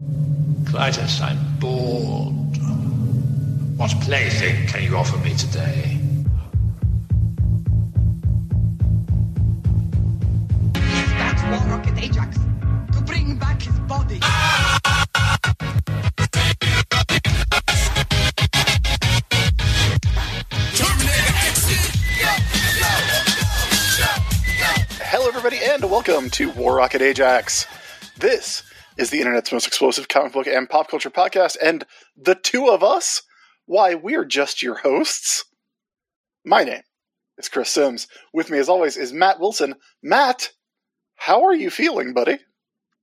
Klytus, I'm bored. What plaything can you offer me today? That's War Rocket Ajax to bring back his body. Hello, everybody, and welcome to War Rocket Ajax. This is the internet's most explosive comic book and pop culture podcast, and the two of us, why, we're just your hosts. My name is Chris Sims. With me, as always, is Matt Wilson. Matt, how are you feeling, buddy?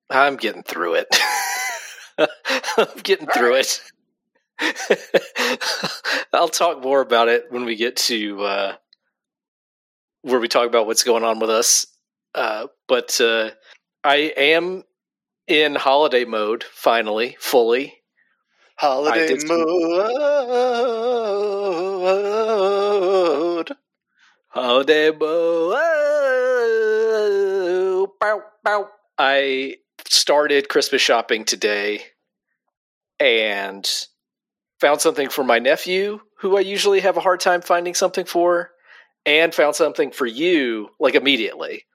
I'm getting through it. I'm getting through it. I'll talk more about it when we get to uh, where we talk about what's going on with us. Uh, but uh, I am in holiday mode finally, fully. Holiday mode. Holiday mode. Bow, bow. I started Christmas shopping today and found something for my nephew, who I usually have a hard time finding something for, and found something for you like immediately.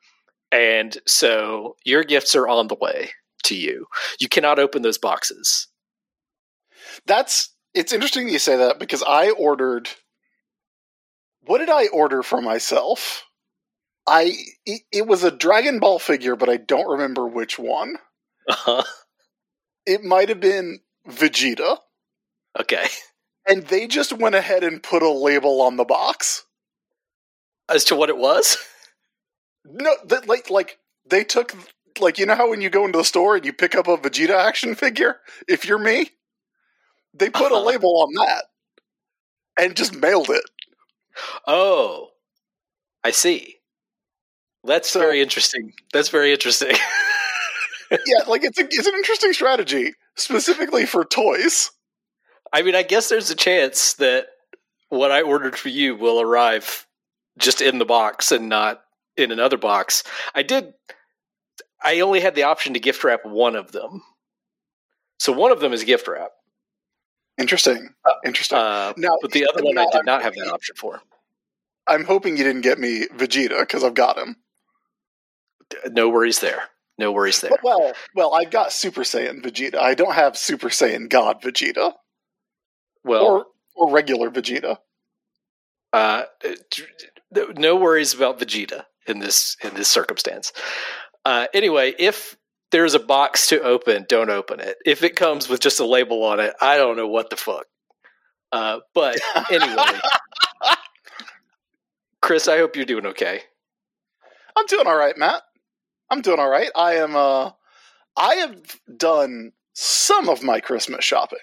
And so your gifts are on the way to you. You cannot open those boxes. That's it's interesting that you say that because I ordered what did I order for myself? I it, it was a Dragon Ball figure, but I don't remember which one. Uh-huh. It might have been Vegeta, Okay. and they just went ahead and put a label on the box. As to what it was? No, that like like they took like you know how when you go into the store and you pick up a Vegeta action figure, if you're me, they put a Uh-huh. label on that and just mailed it. Oh, I see. That's So- very interesting. That's very interesting. yeah, like it's a, it's an interesting strategy specifically for toys. I mean, I guess there's a chance that what I ordered for you will arrive just in the box and not in another box. I did. I only had the option to gift wrap one of them, so one of them is gift wrap. Interesting, interesting. Uh, now, but the other one I did I'm- not have that option for. I'm hoping you didn't get me Vegeta because I've got him. No worries there. No worries there. Well, well, I've got Super Saiyan Vegeta. I don't have Super Saiyan God Vegeta Well, or or regular Vegeta. uh, no worries about Vegeta in this in this circumstance. Uh, anyway, if there's a box to open, don't open it. If it comes with just a label on it, I don't know what the fuck. Uh, but anyway, Chris, I hope you're doing okay. I'm doing all right, Matt. I'm doing all right. I am. Uh, I have done some of my Christmas shopping,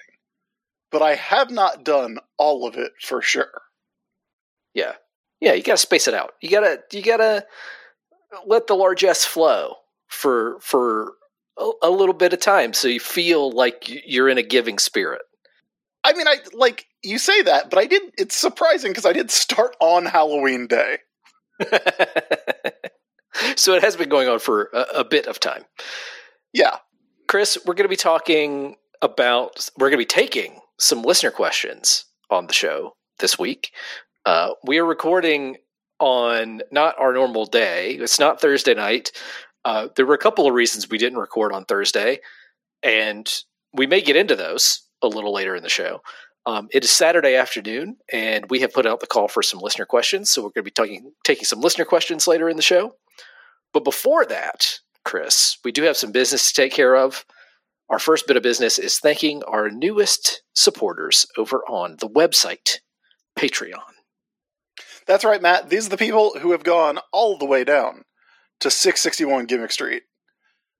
but I have not done all of it for sure. Yeah, yeah. You got to space it out. You gotta you gotta let the largesse flow for for a, a little bit of time, so you feel like you're in a giving spirit. I mean, I like you say that, but I did. It's surprising because I did start on Halloween Day. so it has been going on for a, a bit of time. Yeah, Chris, we're going to be talking about, we're going to be taking some listener questions on the show this week. Uh, we are recording on not our normal day, it's not Thursday night. Uh, there were a couple of reasons we didn't record on Thursday, and we may get into those a little later in the show. Um, it is Saturday afternoon, and we have put out the call for some listener questions. So we're going to be talking, taking some listener questions later in the show. But before that, Chris, we do have some business to take care of. Our first bit of business is thanking our newest supporters over on the website, Patreon. That's right, Matt. These are the people who have gone all the way down to 661 Gimmick Street.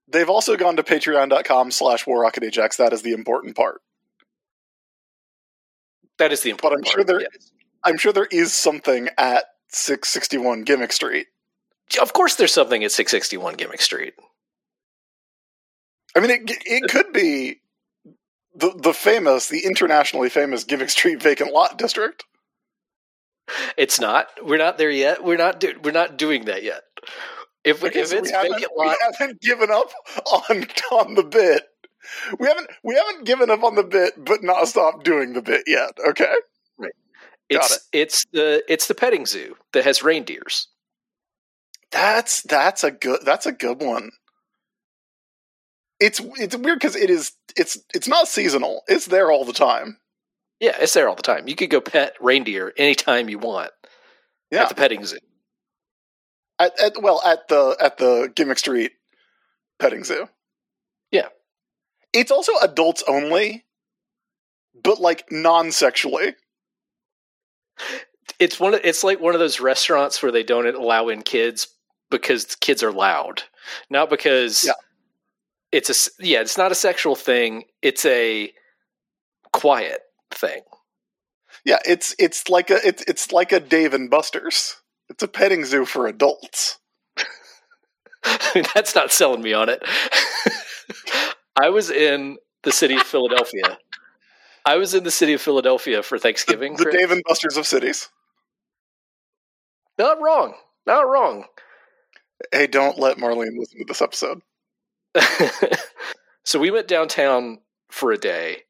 They've also gone to patreon.com slash warrocketajax. That is the important part. That is the But I'm important sure part. there, yes. I'm sure there is something at 661 Gimmick Street. Of course, there's something at 661 Gimmick Street. I mean, it it could be the the famous, the internationally famous Gimmick Street vacant lot district. It's not. We're not there yet. We're not. Do, we're not doing that yet. If, if it's we haven't, vacant we haven't given up on on the bit we haven't we haven't given up on the bit, but not stopped doing the bit yet. Okay. Right. It's it. it's the it's the petting zoo that has reindeers. That's that's a good that's a good one. It's it's weird because it is it's it's not seasonal. It's there all the time. Yeah, it's there all the time. You could go pet reindeer anytime you want Yeah. at the petting zoo. At, at well at the at the Gimmick Street petting zoo. Yeah. It's also adults only, but like non-sexually. It's one. Of, it's like one of those restaurants where they don't allow in kids because kids are loud, not because Yeah. it's a yeah. It's not a sexual thing. It's a quiet thing. Yeah, it's it's like a it's it's like a Dave and Buster's. It's a petting zoo for adults. I mean, that's not selling me on it. I was in the city of Philadelphia. I was in the city of Philadelphia for Thanksgiving. The Chris. Dave and Buster's of cities. Not wrong. Not wrong. Hey, don't let Marlene listen to this episode. so we went downtown for a day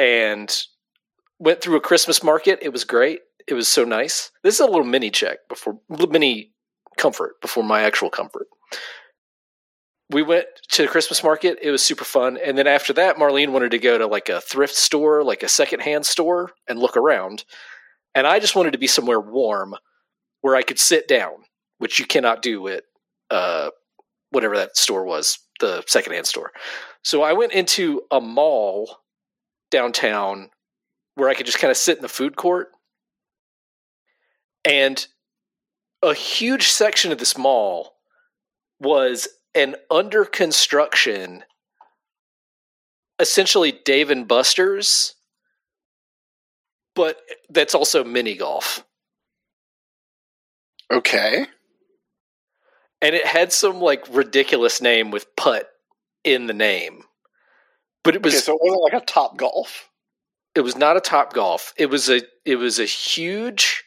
and went through a Christmas market. It was great. It was so nice. This is a little mini check before mini comfort before my actual comfort. We went to the Christmas market. It was super fun. And then after that, Marlene wanted to go to like a thrift store, like a secondhand store, and look around. And I just wanted to be somewhere warm where I could sit down, which you cannot do at uh, whatever that store was, the secondhand store. So I went into a mall downtown where I could just kind of sit in the food court. And a huge section of this mall was an under construction, essentially Dave and Buster's, but that's also mini golf. Okay. and it had some like ridiculous name with putt in the name but it was Okay, so it wasn't like a Topgolf. it was not a Topgolf. It was a it was a huge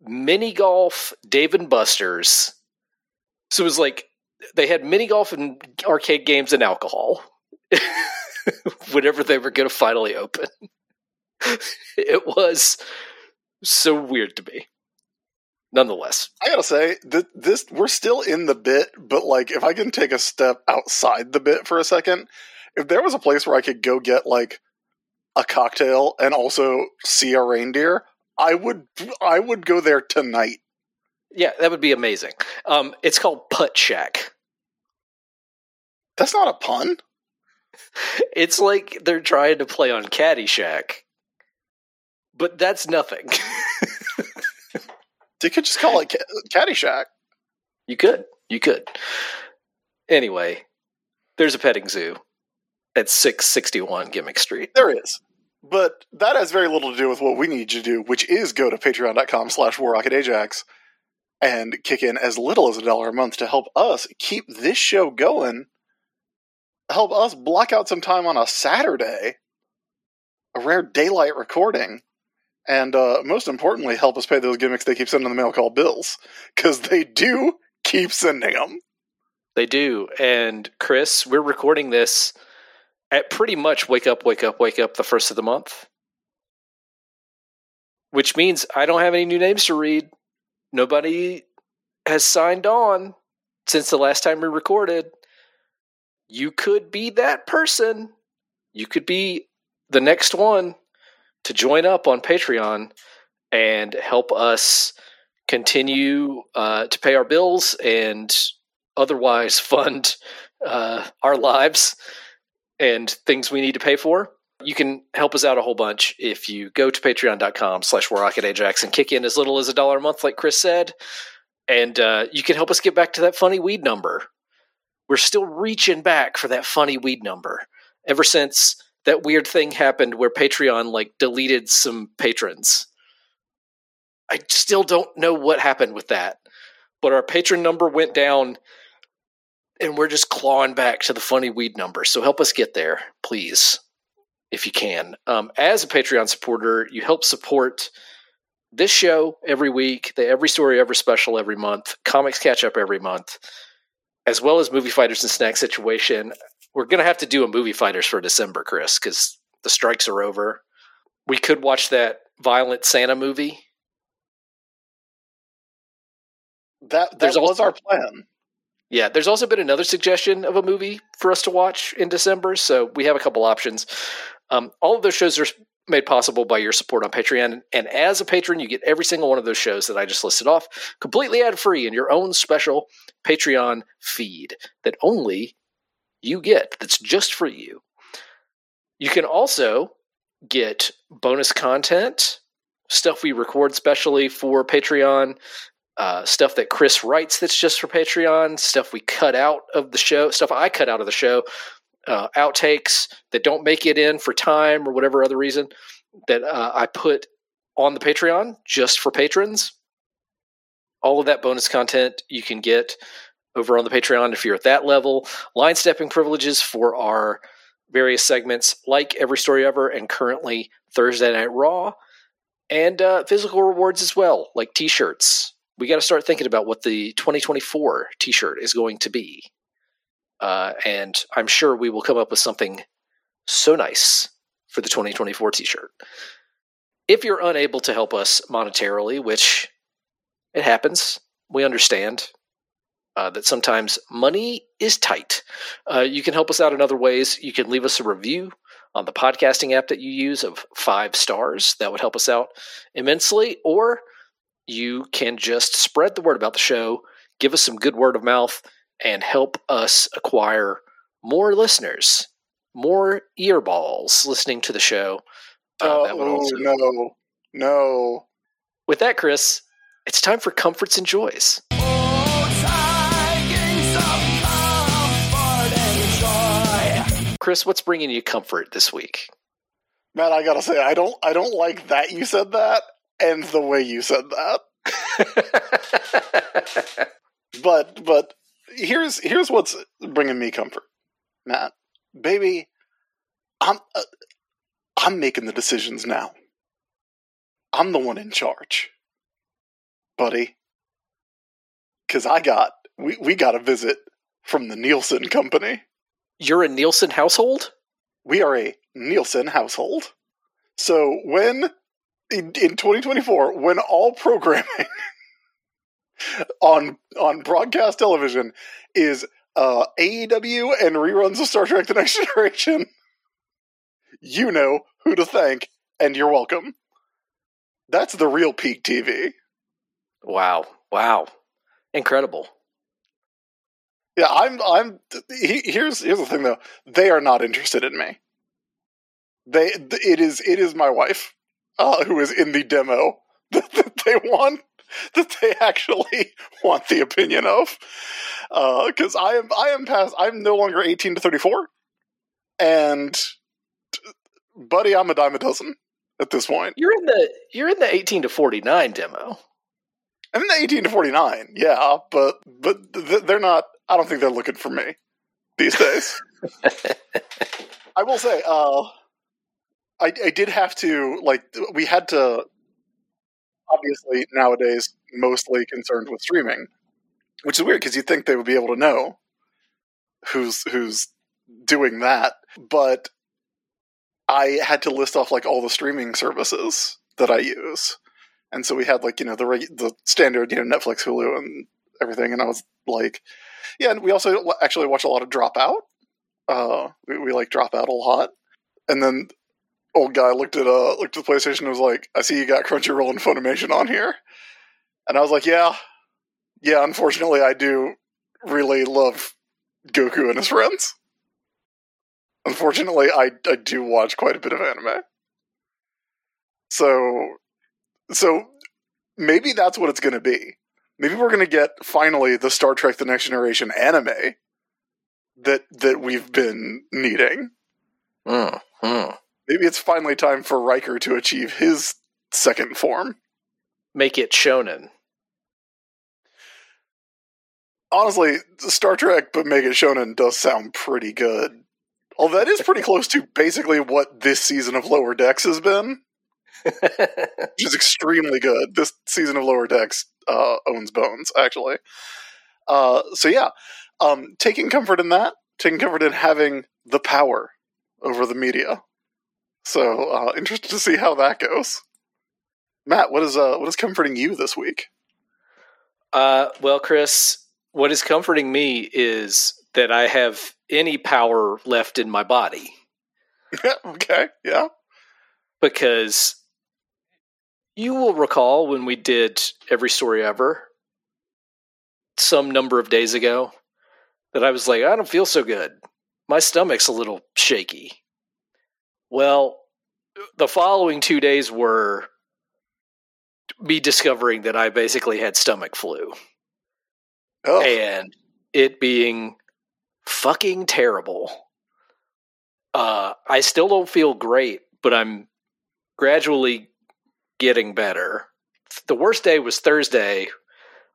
mini golf dave and buster's. So it was like they had mini golf and arcade games and alcohol. Whenever they were going to finally open. It was so weird to me. Nonetheless. I gotta say that this we're still in the bit, but like if I can take a step outside the bit for a second, if there was a place where I could go get like a cocktail and also see a reindeer, I would I would go there tonight. yeah that would be amazing um, it's called Puttshack That's not a pun. It's like they're trying to play on Caddyshack, but that's nothing. You could just call it Caddyshack. you could, you could. Anyway, there's a petting zoo at 661 Gimmick Street. There is. But that has very little to do with what we need you to do, which is go to patreon.com slash warrocketajax and kick in as little as a dollar a month to help us keep this show going. Help us block out some time on a Saturday, a rare daylight recording, and uh, most importantly, help us pay those gimmicks they keep sending in the mail called bills. Because they do keep sending them. They do. And Chris, we're recording this at pretty much wake up, wake up, wake up the first of the month. Which means I don't have any new names to read. Nobody has signed on since the last time we recorded. You could be that person. You could be the next one to join up on Patreon and help us continue uh, to pay our bills and otherwise fund uh, our lives and things we need to pay for. You can help us out a whole bunch if you go to patreon.com slash warrocketajax and kick in as little as a dollar a month, like Chris said. And uh, you can help us get back to that funny weed number. We're still reaching back for that funny weed number ever since that weird thing happened where Patreon like deleted some patrons. I still don't know what happened with that, but our patron number went down and we're just clawing back to the funny weed number. So help us get there, please, if you can. Um, as a Patreon supporter, you help support this show every week, the Every Story Ever special every month, comics catch up every month, as well as Movie Fighters and Snack Situation. we're gonna have to do a movie fighters for December, Chris, because the strikes are over. We could watch that violent Santa movie. That that There's was also- our plan. Yeah, there's also been another suggestion of a movie for us to watch in December, so we have a couple options. Um, all of those shows are made possible by your support on Patreon, and as a patron, you get every single one of those shows that I just listed off completely ad free in your own special Patreon feed that only you get. That's just for you. You can also get bonus content, stuff we record specially for Patreon, uh, stuff that Chris writes that's just for Patreon, stuff we cut out of the show, stuff I cut out of the show, uh, outtakes that don't make it in for time or whatever other reason that uh, I put on the Patreon just for patrons. All of that bonus content you can get over on the Patreon if you're at that level. Line stepping privileges for our various segments, like Every Story Ever and currently Thursday Night Raw, and uh, physical rewards as well, like t shirts. We got to start thinking about what the 2024 t shirt is going to be. Uh, and I'm sure we will come up with something so nice for the 2024 t shirt. If you're unable to help us monetarily, which it happens, we understand uh, that sometimes money is tight. Uh, you can help us out in other ways. You can leave us a review on the podcasting app that you use of five stars. That would help us out immensely. Or you can just spread the word about the show, give us some good word of mouth, and help us acquire more listeners, more earballs listening to the show. Uh, oh no, no. With that, Chris, it's time for comforts and joys. Chris, what's bringing you comfort this week? Matt, I gotta say, I don't, I don't like that you said that and the way you said that. But, but here's here's what's bringing me comfort, Matt. Baby, I'm, uh, I'm making the decisions now. I'm the one in charge, buddy. Because I got we we got a visit from the Nielsen company. You're a Nielsen household? we are a Nielsen household. So when in, in 2024, when all programming on on broadcast television is uh, AEW and reruns of Star Trek: The Next Generation, you know who to thank, and you're welcome. That's the real peak TV. Wow. Wow. Incredible. Yeah, I'm. I'm. He, here's here's the thing though. They are not interested in me. They. It is. It is my wife, uh, who is in the demo that, that they want. That they actually want the opinion of, because I am. I am past. I'm no longer 18 to 34, and buddy, I'm a dime a dozen at this point. You're in the you're in the 18 to 49 demo. I'm in the 18 to 49. Yeah, but but th- they're not. I don't think they're looking for me these days. I will say, uh, I, I did have to like we had to. Obviously, nowadays, mostly concerned with streaming, which is weird because you'd think they would be able to know who's who's doing that, but I had to list off like all the streaming services that I use, and so we had like you know the the standard you know Netflix, Hulu, and everything, and I was like, yeah, and we also actually watch a lot of Dropout. Uh, we, we like Dropout a lot, and then old guy looked at uh looked at the PlayStation and was like, I see you got Crunchyroll and Funimation on here, and I was like, yeah, yeah. Unfortunately, I do really love Goku and his friends. Unfortunately, I I do watch quite a bit of anime. So so maybe that's what it's going to be. Maybe we're going to get finally the Star Trek: The Next Generation anime that that we've been needing. Mm, mm. Maybe it's finally time for Riker to achieve his second form. Make it shonen. Honestly, Star Trek but make it shonen does sound pretty good. Although that is pretty close to basically what this season of Lower Decks has been, which is extremely good. This season of Lower Decks uh, owns bones, actually. Uh, so yeah, um, taking comfort in that. taking comfort in having the power over the media. So uh, interested to see how that goes. Matt, what is uh, what is comforting you this week? Uh, well, Chris, what is comforting me is that I have any power left in my body okay, yeah. because you will recall when we did every story ever some number of days ago that I was like, I don't feel so good. My stomach's a little shaky. Well, the following two days were me discovering that I basically had stomach flu Oh, and it being fucking terrible. Uh, I still don't feel great, but I'm gradually getting better. The worst day was Thursday.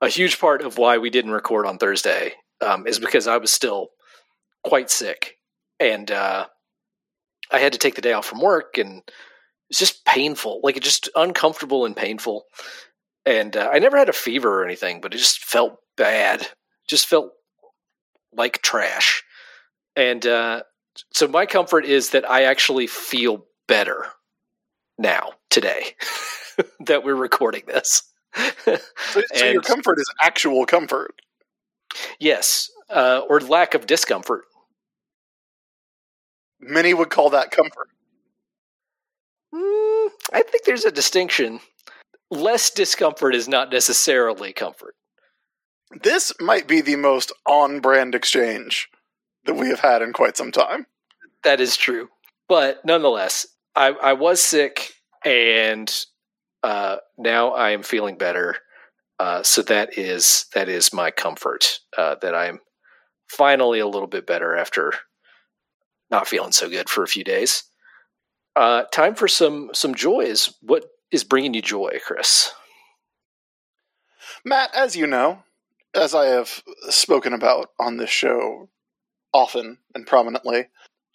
A huge part of why we didn't record on Thursday um, is because I was still quite sick, and uh, I had to take the day off from work, and it's just painful, like it just uncomfortable and painful. And uh, I never had a fever or anything, but it just felt bad. Just felt like trash. And uh, so my comfort is that I actually feel better now today that we're recording this. so, so your comfort is actual comfort. yes, uh, or lack of discomfort. Many would call that comfort. Mm, I think there's a distinction. Less discomfort is not necessarily comfort. This might be the most on-brand exchange that we have had in quite some time. That is true. But nonetheless, I, I was sick and uh, now I am feeling better. Uh, so that is that is my comfort uh, that I'm finally a little bit better after not feeling so good for a few days. Uh, time for some some joys. What is bringing you joy, Chris? Matt, as you know, as I have spoken about on this show often and prominently,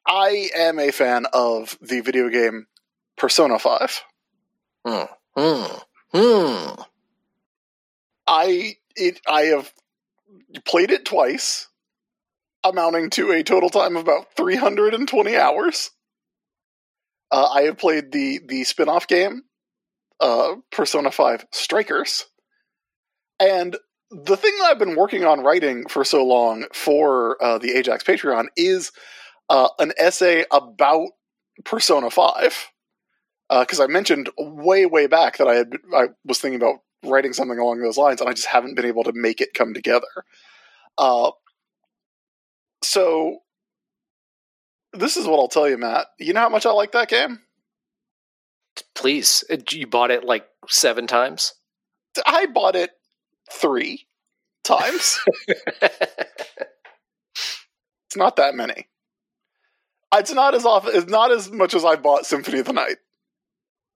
I am a fan of the video game Persona 5. Hmm. Hmm. I it I have played it twice, amounting to a total time of about 320 hours. Uh, I have played the the spin-off game, uh, Persona 5 Strikers. And the thing that I've been working on writing for so long for uh, the Ajax Patreon is uh, an essay about Persona 5. Because I mentioned way, way back that I had I was thinking about writing something along those lines, and I just haven't been able to make it come together. Uh, so this is what I'll tell you, Matt. You know how much I like that game? Please, you bought it like seven times. I bought it three times. it's not that many. It's not as often. It's not as much as I bought Symphony of the Night.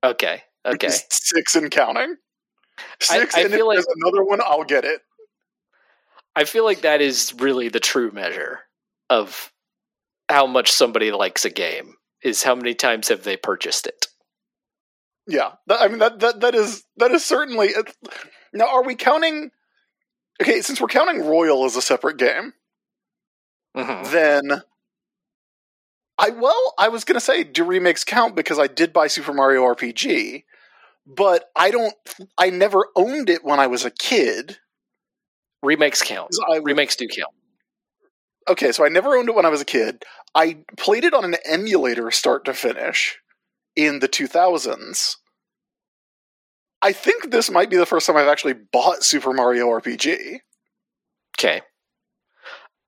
okay. Okay. six and counting. Six, I and feel if like- there's another one, I'll get it. I feel like that is really the true measure of how much somebody likes a game is how many times have they purchased it. Yeah, I mean that that that is that is certainly. Now, are we counting? Okay, since we're counting Royal as a separate game, Mhm. then I well, I was gonna say do remakes count because I did buy Super Mario RPG, but I don't. I never owned it when I was a kid. Remakes count. I, Remakes do count. Okay, so I never owned it when I was a kid. I played it on an emulator start to finish in the 2000s. I think this might be the first time I've actually bought Super Mario RPG. Okay.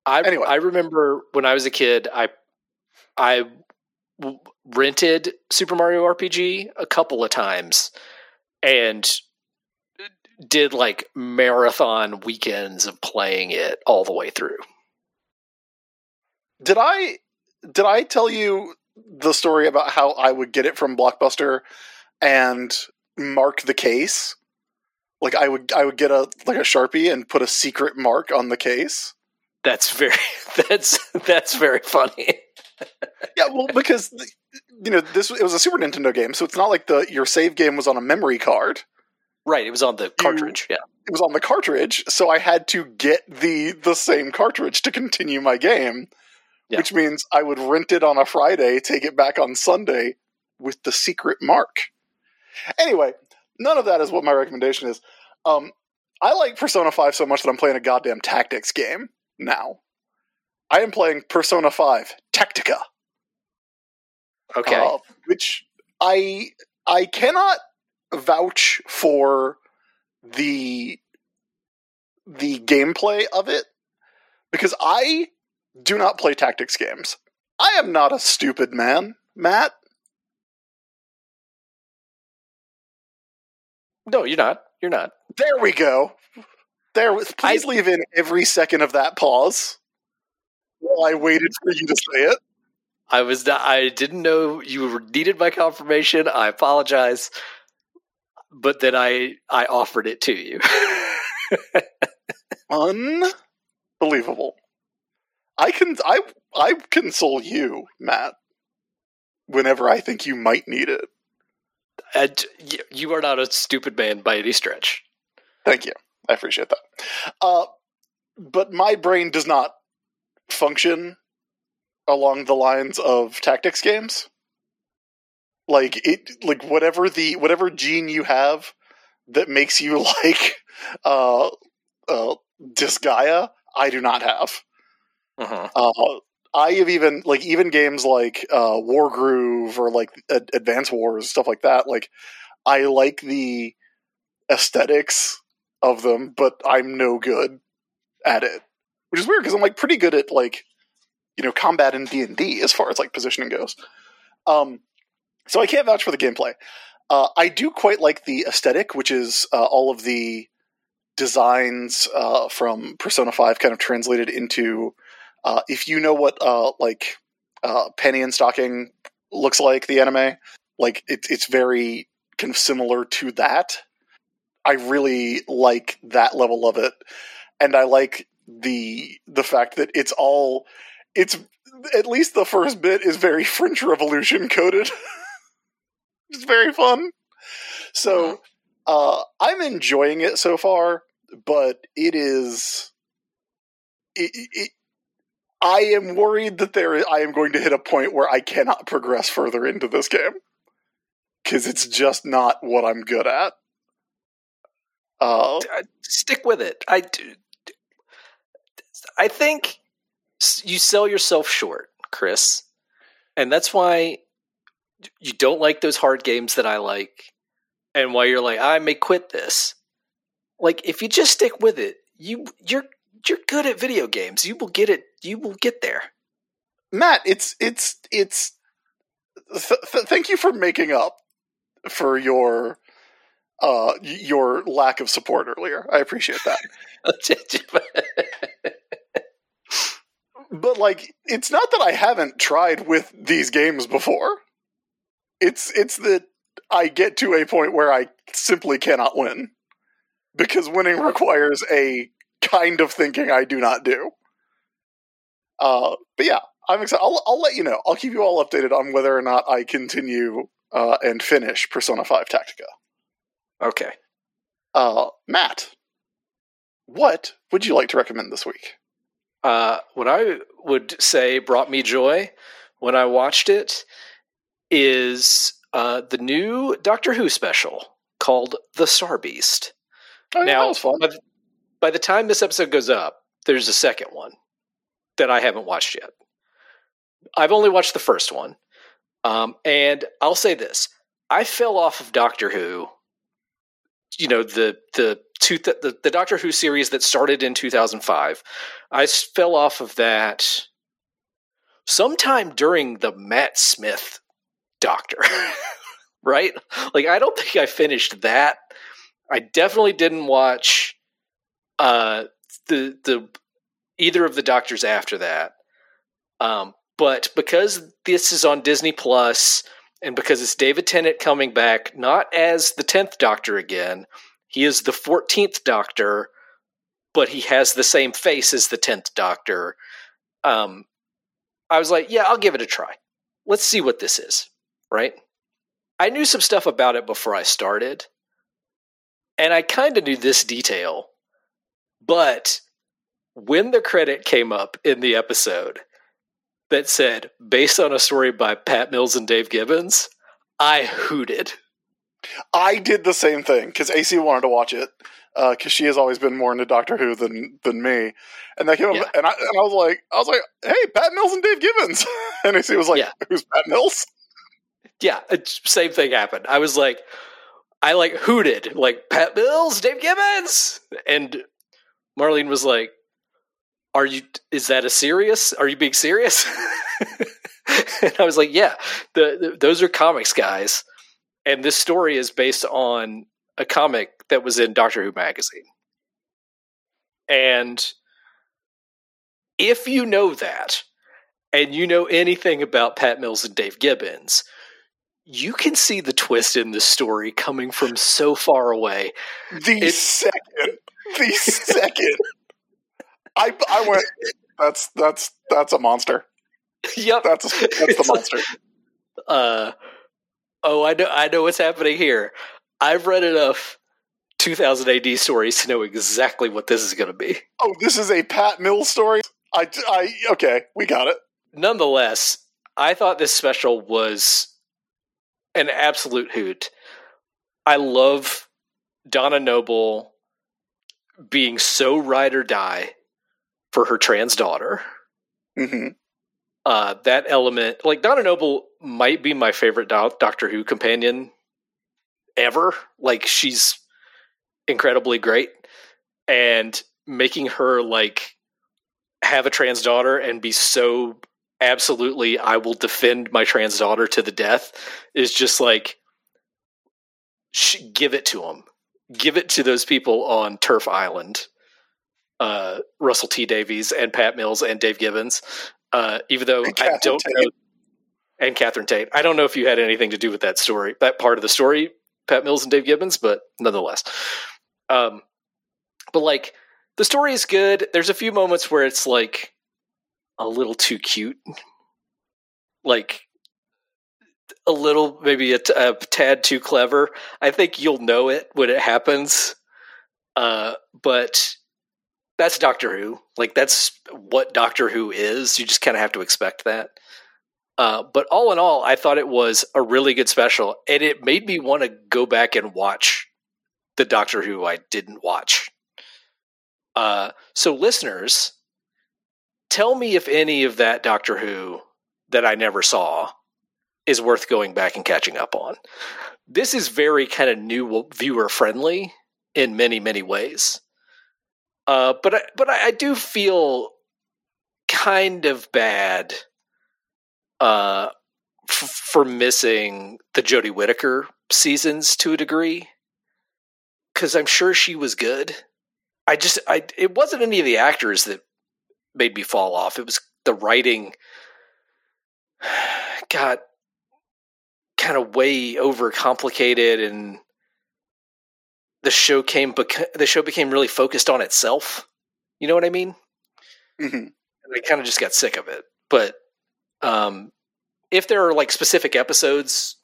I Anyway. I remember when I was a kid, I I w- rented Super Mario RPG a couple of times and did like marathon weekends of playing it all the way through. Did I did I tell you the story about how I would get it from Blockbuster and mark the case? Like I would I would get a like a Sharpie and put a secret mark on the case. That's very that's that's very funny. Yeah, well, because you know this it was a Super Nintendo game, so it's not like the your save game was on a memory card. Right, it was on the cartridge. Yeah. It was on the cartridge, so I had to get the the same cartridge to continue my game, Yeah. which means I would rent it on a Friday, take it back on Sunday with the secret mark. Anyway, none of that is what my recommendation is. Um, I like Persona 5 so much that I'm playing a goddamn tactics game now. I am playing Persona 5 Tactica. Okay. Uh, which I I cannot vouch for the the gameplay of it because I do not play tactics games. I am not a stupid man, Matt. no, you're not. You're not. There we go. There was please leave in every second of that pause while I waited for you to say it. I was not, I didn't know you needed my confirmation. I apologize. But then I I offered it to you. Unbelievable. I can I I console you, Matt, whenever I think you might need it. and you are not a stupid man by any stretch. Thank you. I appreciate that. Uh, but my brain does not function along the lines of tactics games. Like it, like whatever the whatever gene you have that makes you like uh, uh, Disgaea, I do not have. Uh-huh. Uh, I have even like even games like uh, Wargroove or like Ad- Advance Wars stuff like that. Like I like the aesthetics of them, but I'm no good at it, which is weird because I'm like pretty good at like you know combat in D and D as far as like positioning goes. Um, so I can't vouch for the gameplay. Uh, I do quite like the aesthetic, which is uh, all of the designs uh, from Persona Five kind of translated into. Uh, if you know what uh, like uh, Panty and Stocking looks like, the anime, like it, it's very kind of similar to that. I really like that level of it, and I like the the fact that it's all it's at least the first bit is very French Revolution coded. it's very fun. So uh, I'm enjoying it so far, but it is. It, it, I am worried that there I am going to hit a point where I cannot progress further into this game because it's just not what I'm good at. Uh, Uh, Stick with it. I do. I think you sell yourself short, Chris, and that's why you don't like those hard games that I like, and why you're like, I may quit this. Like, if you just stick with it, you you're you're good at video games. You will get it. You will get there. Matt, it's it's it's. Th- th- thank you for making up for your uh your lack of support earlier. I appreciate that. but like it's not that I haven't tried with these games before. It's it's that I get to a point where I simply cannot win because winning requires a kind of thinking I do not do. Uh, but yeah, I'm excited. I'll, I'll let you know. I'll keep you all updated on whether or not I continue uh, and finish Persona 5 Tactica. okay. Uh, Matt, what would you like to recommend this week? Uh, what I would say brought me joy when I watched it is uh, the new Doctor Who special called The Star Beast. Oh, yeah, now, was fun. by the, by the time this episode goes up, there's a second one that I haven't watched yet. I've only watched the first one. Um, and I'll say this I fell off of Doctor Who, you know, the, the, two the, the Doctor Who series that started in 2005. I fell off of that sometime during the Matt Smith Doctor, right? Like, I don't think I finished that. I definitely didn't watch uh, the the either of the Doctors after that. Um, but because this is on Disney Plus, and because it's David Tennant coming back, not as the tenth Doctor again, he is the fourteenth Doctor, but he has the same face as the tenth Doctor. Um, I was like, yeah, I'll give it a try. Let's see what this is, right? I knew some stuff about it before I started, and I kind of knew this detail, but when the credit came up in the episode, that said based on a story by Pat Mills and Dave Gibbons, I hooted. I did the same thing because AC wanted to watch it because uh, she has always been more into Doctor Who than than me, and they came Yeah. up, and I and I was like, I was like, hey, Pat Mills and Dave Gibbons, and AC was like, Yeah. who's Pat Mills? Yeah, same thing happened. I was like, I like hooted, like Pat Mills, Dave Gibbons, and Marlene was like, "Are you? Is that a serious? Are you being serious?" and I was like, "Yeah, the, the, those are comics, guys, and this story is based on a comic that was in Doctor Who magazine." And if you know that, and you know anything about Pat Mills and Dave Gibbons, you can see the twist in this story coming from so far away. The It- second, the second, I I went, that's that's that's a monster. yep. That's that's the It's like- monster. Uh, oh, I know. I know what's happening here. I've read enough 2000 AD stories to know exactly what this is going to be. Oh, this is a Pat Mill story. I I okay, we got it. Nonetheless, I thought this special was an absolute hoot. I love Donna Noble being so ride or die for her trans daughter. hmm uh, that element, like Donna Noble, might be my favorite Do- Doctor Who companion ever. Like she's incredibly great, and making her like have a trans daughter and be so absolutely, I will defend my trans daughter to the death is just like sh- give it to them, give it to those people on TERF Island. Uh, Russell T Davies and Pat Mills and Dave Gibbons. Uh, even though And I Catherine don't Tate. know, and Catherine Tate. I don't know if you had anything to do with that story, that part of the story, Pat Mills and Dave Gibbons, but nonetheless. Um, but like the story is good. There's a few moments where it's like a little too cute, like a little maybe a, t- a tad too clever. I think you'll know it when it happens. Uh, but that's Doctor Who. Like that's what Doctor Who is. You just kind of have to expect that. Uh, but all in all, I thought it was a really good special, and it made me want to go back and watch the Doctor Who I didn't watch. Uh, so, listeners, tell me if any of that Doctor Who that I never saw is worth going back and catching up on. This is very kind of new viewer friendly in many many ways. Uh, but I, but I, I do feel kind of bad uh, f- for missing the Jodie Whittaker seasons to a degree because I'm sure she was good. I just I it wasn't any of the actors that made me fall off. It was the writing got kind of way overcomplicated and the show came beca- the show became really focused on itself. You know what I mean? hmm and I kind of just got sick of it. But um, if there are like specific episodes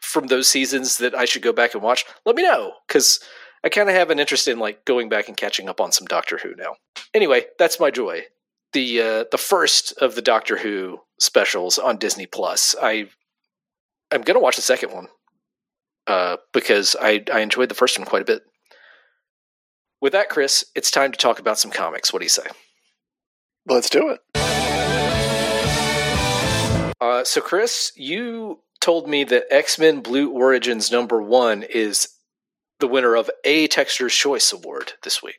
from those seasons that I should go back and watch, let me know because I kind of have an interest in like going back and catching up on some Doctor Who now. Anyway, that's my joy. The uh, the first of the Doctor Who specials on Disney Plus. I I'm gonna watch the second one uh, because I I enjoyed the first one quite a bit. With that, Chris, it's time to talk about some comics. What do you say? Let's do it. Uh, so, Chris, you told me that X Men Blue Origins number one is the winner of a Texter's Choice Award this week.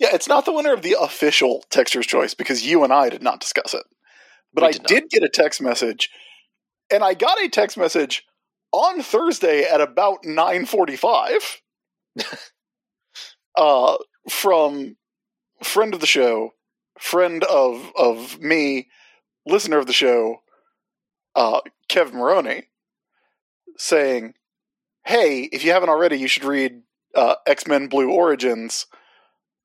Yeah, it's not the winner of the official Texter's Choice because you and I did not discuss it. But We I not. did get a text message, and I got a text message on Thursday at about nine forty-five, uh, from friend of the show, friend of of me, listener of the show, uh, Kev Maroney, saying, "Hey, if you haven't already, you should read uh, X Men Blue Origins."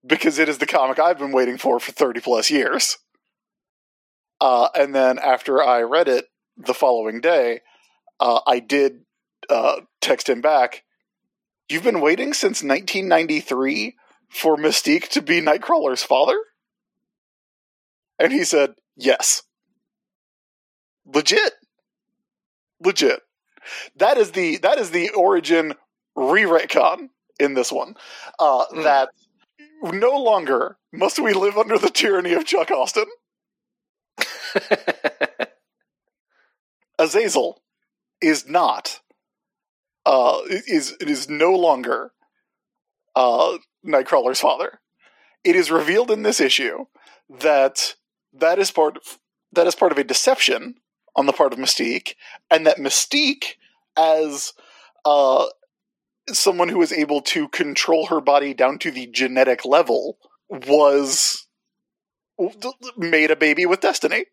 because it is the comic I've been waiting for for 30 plus years. Uh, and then after I read it the following day, uh, I did uh, text him back. You've been waiting since 1993 for Mystique to be Nightcrawler's father? And he said, yes. legit, legit. That is the that is the origin re-retcon in this one. Uh, Mm. That no longer must we live under the tyranny of Chuck Austin. Azazel is not uh is it is no longer uh Nightcrawler's father. It is revealed in this issue that that is part of, that is part of a deception on the part of Mystique, and that Mystique, as uh someone was able to control her body down to the genetic level, was made a baby with destiny.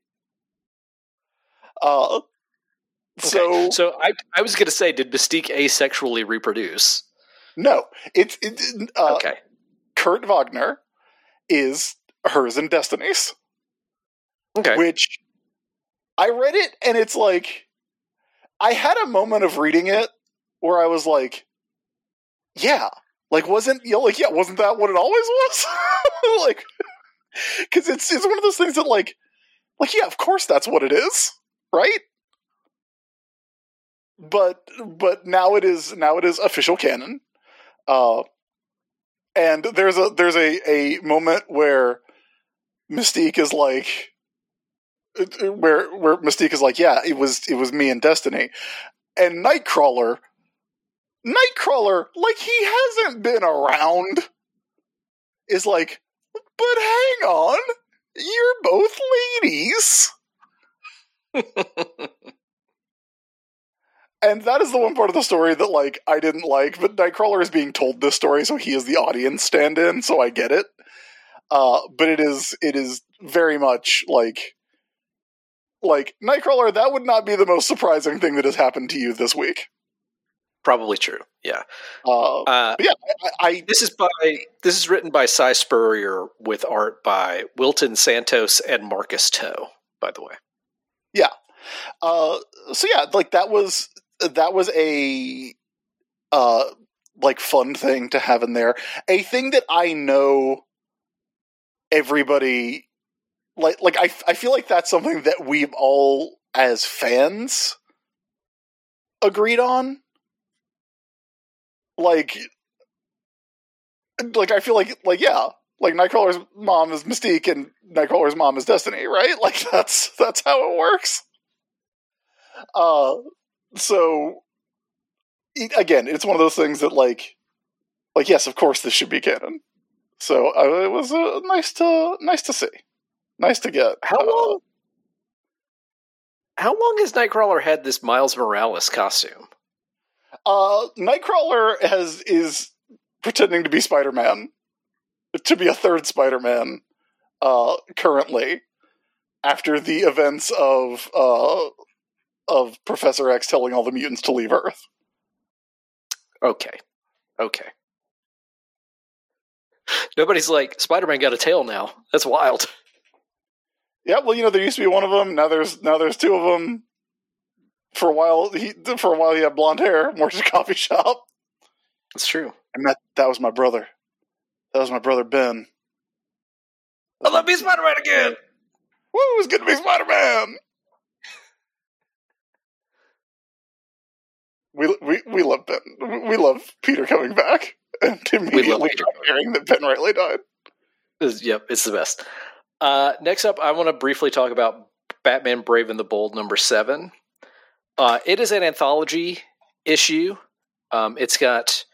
Uh, so so I I was going to say, did Mystique asexually reproduce? no, it's it, uh, okay, Kurt Wagner is hers and Destiny's, okay. which I read it and it's like I had a moment of reading it where I was like, yeah, like wasn't you know, like yeah, wasn't that what it always was? like, because it's it's one of those things that like like yeah, of course that's what it is, right? But but now it is now it is official canon. Uh, and there's a there's a a moment where Mystique is like where where Mystique is like, yeah, it was it was me and Destiny, and Nightcrawler, Nightcrawler, like he hasn't been around, is like, but hang on, you're both ladies. And that is the one part of the story that like I didn't like, but Nightcrawler is being told this story, so he is the audience stand-in, so I get it. Uh, but it is it is very much like like Nightcrawler. That would not be the most surprising thing that has happened to you this week. Probably true. Yeah. Uh, Uh, yeah, I, I this is by this is written by Si Spurrier with art by Wilton Santos and Marcus To. By the way, Yeah. uh, so yeah, like that was that was a uh like fun thing to have in there. A thing that I know everybody like like I I feel like that's something that we've all as fans agreed on. Like like I feel like like yeah, like Nightcrawler's mom is Mystique and Nightcrawler's mom is Destiny, right? Like that's that's how it works. Uh so again, it's one of those things that like like yes, of course this should be canon. So uh, it was uh, nice to nice to see. Nice to get. how uh, long? How long has Nightcrawler had this Miles Morales costume? Uh, Nightcrawler has is pretending to be Spider Man, to be a third Spider Man, uh, currently, after the events of uh of Professor X telling all the mutants to leave Earth. Okay, okay. Nobody's like Spider Man got a tail now. That's wild. Yeah, well, you know there used to be one of them. Now there's now there's two of them. For a while, he for a while he had blonde hair. Worked at a coffee shop, That's true. and that that was my brother. That was my brother Ben. I love me Spider Man again. Woo! It's good to be Spider Man. We, we we love Ben. We love Peter coming back, and immediately hearing that Ben Riley died. Is- Yep, it's the best. Uh, next up, I want to briefly talk about Batman Brave and the Bold number seven. Uh, it is an anthology issue. Um, it's got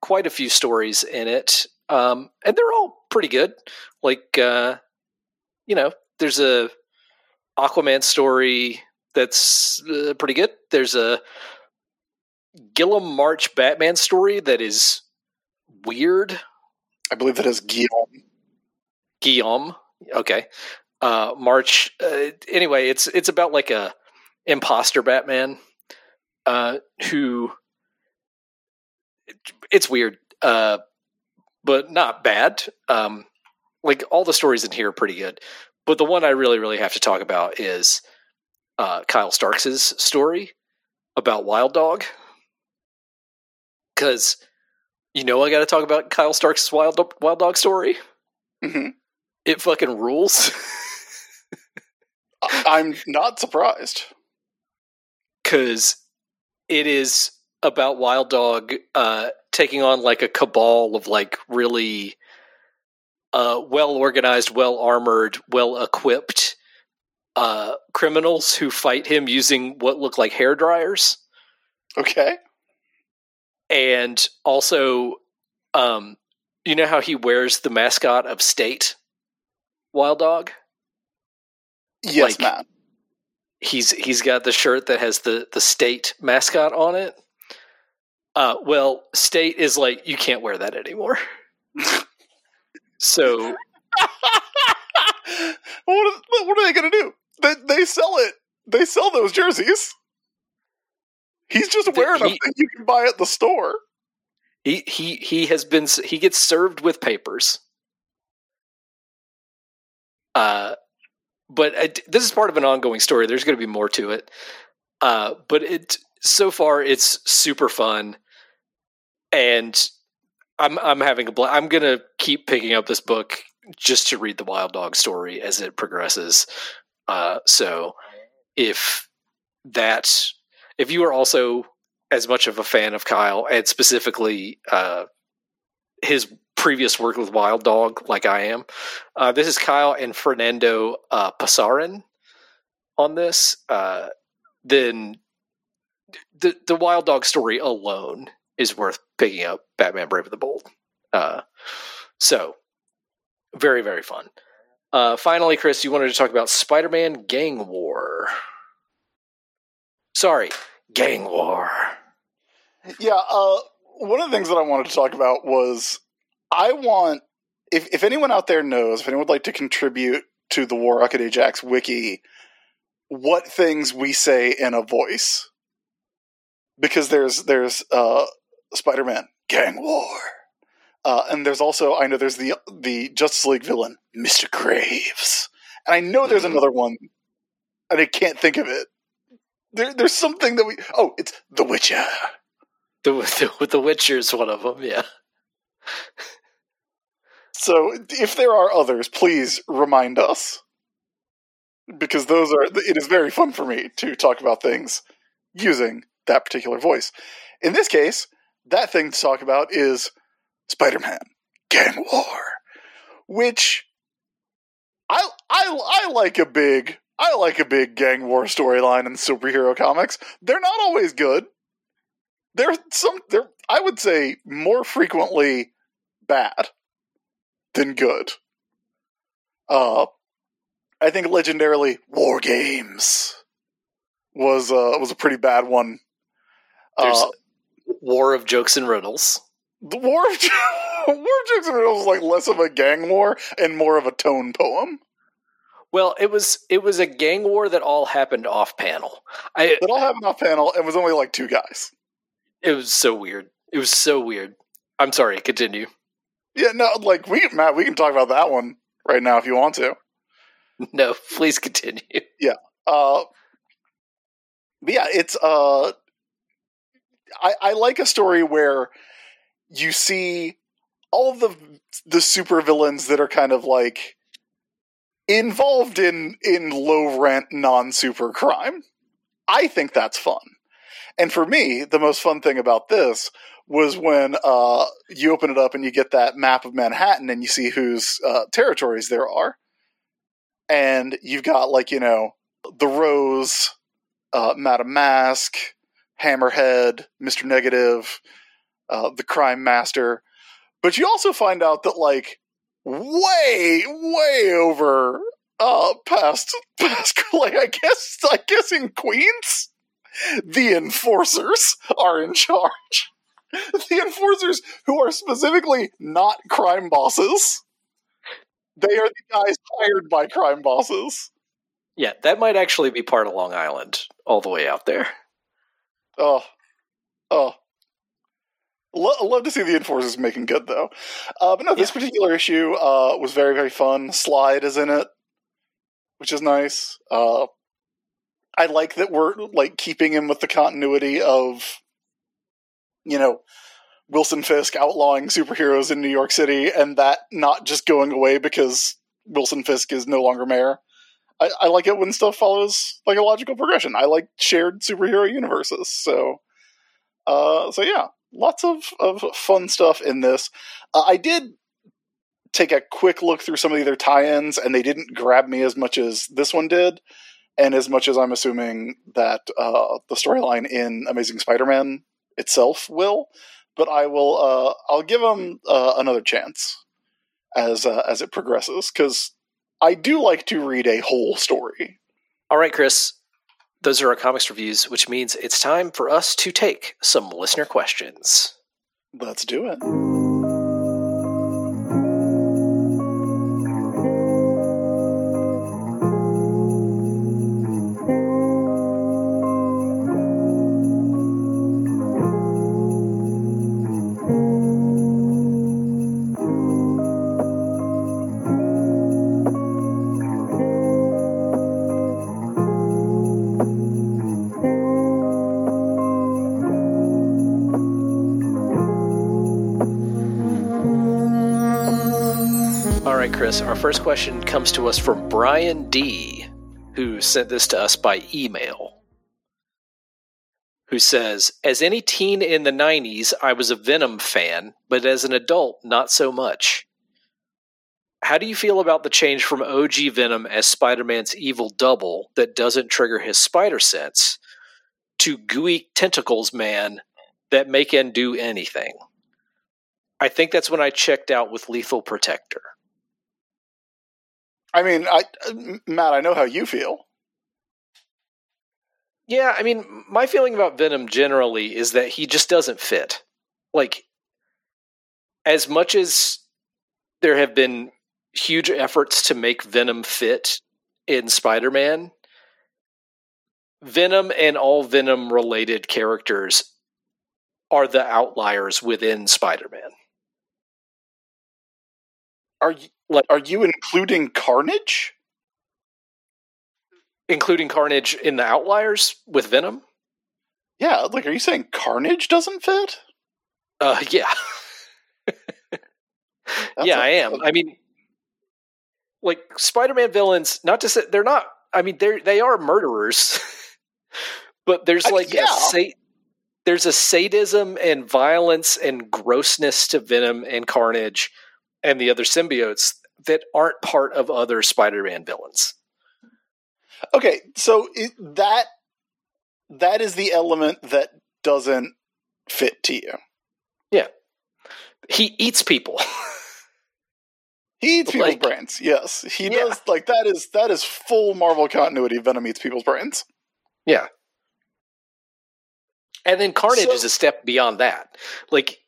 quite a few stories in it, um, and they're all pretty good. Like, uh, you know, there's a Aquaman story that's uh, pretty good. There's a Guillem March Batman story that is weird. I believe that is Guillaume. Guillaume. Okay. Uh, March. Uh, anyway, it's it's about like a imposter Batman uh, who. It's weird, uh, but not bad. Um, like all the stories in here are pretty good, but the one I really, really have to talk about is uh, Kyle Starks' story about Wild Dog, because you know I got to talk about Kyle Starks' Wild Wild Dog story hmm it fucking rules. I'm not surprised. because it is about Wild Dog uh, taking on like a cabal of like really uh, well organized, well armored, well equipped uh, criminals who fight him using what look like hair dryers, Okay. And also, um, you know how he wears the mascot of State, Wild Dog. Yes, Like- Matt. he's he's got the shirt that has the the state mascot on it. Uh, well, state is like you can't wear that anymore. so what, are, what are they going to do? They, they sell it. They sell those jerseys. He's just The- wearing a thing you can buy at the store. he he he has been he gets served with papers. Uh, but it, this is part of an ongoing story. There's going to be more to it. Uh, but it so far it's super fun, and I'm I'm having a bl- I'm going to keep picking up this book just to read the Wild Dog story as it progresses. Uh, so if that if you are also as much of a fan of Kyle and specifically uh, his previous work with Wild Dog, like I am. Uh, this is Kyle and Fernando uh, Pasarin on this. Uh, then the the Wild Dog story alone is worth picking up. Batman: Brave and the Bold. Uh, so very very fun. Uh, finally, Chris, you wanted to talk about Spider-Man Gang War. Sorry, Gang War. Yeah, uh, one of the things that I wanted to talk about was I want if if anyone out there knows, if anyone would like to contribute to the War Rocket Ajax wiki, what things we say in a voice. Because there's there's uh Spider-Man Gang War. Uh, and there's also I know there's the the Justice League villain, Mr. Graves. And I know there's Mhm. another one and I can't think of it. There, there's something that we oh, it's The Witcher. The, the, the Witcher's one of them, yeah. So if there are others, please remind us. Because those are it is very fun for me to talk about things using that particular voice. In this case, that thing to talk about is Spider-Man Gang War, which I I I like a big I like a big gang war storyline in superhero comics. They're not always good. They're some they're I would say more frequently bad than good. Uh, I think legendarily, War Games was uh, was a pretty bad one. There's Uh, War of Jokes and Riddles. the War of War of Jokes and Riddles was like less of a gang war and more of a tone poem. Well, it was it was a gang war that all happened off panel. I That all happened off panel and was only like two guys. it was so weird. It was so weird. I'm sorry. Continue. Yeah, no, like we Matt, we can talk about that one right now if you want to. No, please continue. Yeah. Uh, but yeah, it's uh, I I like a story where you see all of the the super villains that are kind of like involved in in low rent non super crime. I think that's fun. And for me, the most fun thing about this was when uh, you open it up and you get that map of Manhattan and you see whose uh, territories there are. And you've got, like, you know, the Rose, uh, Madam Mask, Hammerhead, Mr. Negative, uh, the Crime Master. But you also find out that, like, way, way over uh, past, past, like, I guess, I guess in Queens, the enforcers are in charge. The enforcers who are specifically not crime bosses. They are the guys hired by crime bosses. Yeah, that might actually be part of Long Island, all the way out there. Oh, oh. Lo- love to see the enforcers making good though. Uh, but no, this particular issue uh, was very very fun. Slide is in it, which is nice. Uh, I like that we're like keeping him with the continuity of, you know, Wilson Fisk outlawing superheroes in New York City, and that not just going away because Wilson Fisk is no longer mayor. I, I like it when stuff follows like a logical progression. I like shared superhero universes, so uh, so yeah, lots of of fun stuff in this. Uh, I did take a quick look through some of the other tie-ins, and they didn't grab me as much as this one did, and as much as I'm assuming that uh, the storyline in Amazing Spider-Man itself will. But I will. Uh, I'll give them uh, another chance as uh, as it progresses because I do like to read a whole story. All right, Chris. Those are our comics reviews, which means it's time for us to take some listener questions. Let's do it. Chris. Our first question comes to us from Brian D, who sent this to us by email. Who says, As any teen in the 90s, I was a Venom fan, but as an adult, not so much. How do you feel about the change from OG Venom as Spider Man's evil double that doesn't trigger his spider sense to gooey tentacles man that make and do anything? I think that's when I checked out with Lethal Protector. I mean, I uh, Matt, I know how you feel. Yeah, I mean, my feeling about Venom generally is that he just doesn't fit. Like, as much as there have been huge efforts to make Venom fit in Spider Man, Venom and all Venom related characters are the outliers within Spider Man. Are you like are you including Carnage? Including Carnage in the outliers with Venom? Yeah, like are you saying Carnage doesn't fit? Uh, yeah. yeah, a- I am. I mean, like Spider-Man villains. Not to say they're not. I mean, they they are murderers, but there's I- like yeah. a sa- there's a sadism and violence and grossness to Venom and Carnage and the other symbiotes that aren't part of other Spider-Man villains. Okay, so it, that that is the element that doesn't fit to you. Yeah, he eats people. He eats people's Like- brains. Yes, he Yeah. does. Like that is that is full Marvel continuity. Venom eats people's brains. Yeah. And then Carnage So- is a step beyond that. Like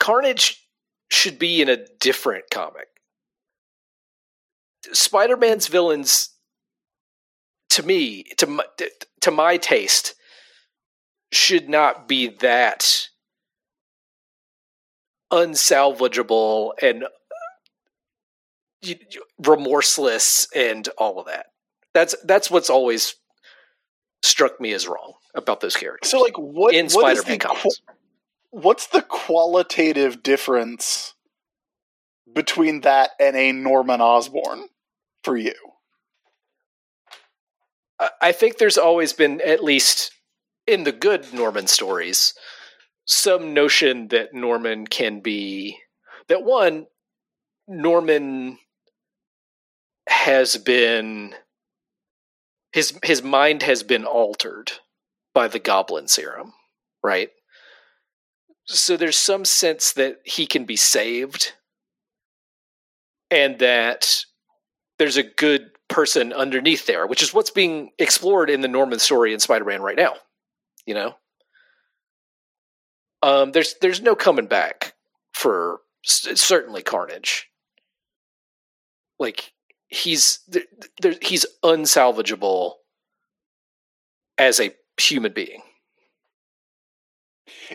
Carnage should be in a different comic. Spider-Man's villains to me, to my, to my taste, should not be that unsalvageable and uh, you- remorseless and all of that. That's that's what's always struck me as wrong about those characters. So, like, what in what is Spider-Man the comics. qu- what's the qualitative difference between that and a Norman Osborn for you? I- think there's always been, at least in the good Norman stories, some notion that Norman can be that one Norman has been his his mind has been altered by the goblin serum, right? So there's some sense that he can be saved and that there's a good person underneath there, which is what's being explored in the Norman story in Spider-Man right now. You know, um, there's there's no coming back for certainly Carnage. Like he's he's unsalvageable as a human being.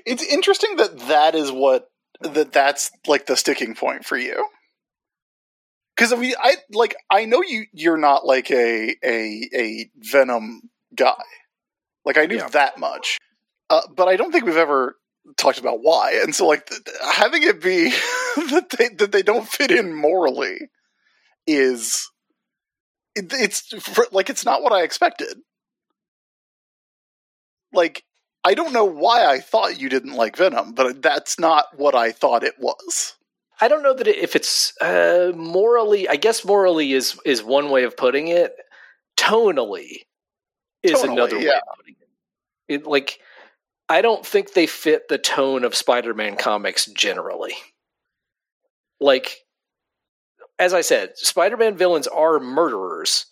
It's interesting that that is what that that's like the sticking point for you. Because I mean, I like I know you you're not like a a a Venom guy. Like I knew Yeah. that much, uh, but I don't think we've ever talked about why. And so like th- having it be that they that they don't fit in morally is it, it's for, like it's not what I expected. Like I don't know why I thought you didn't like Venom, but that's not what I thought it was. I don't know that it, if it's uh, morally. I guess morally is is one way of putting it. Tonally is another way of putting it. it. Like I don't think they fit the tone of Spider-Man comics generally. Like as I said, Spider-Man villains are murderers,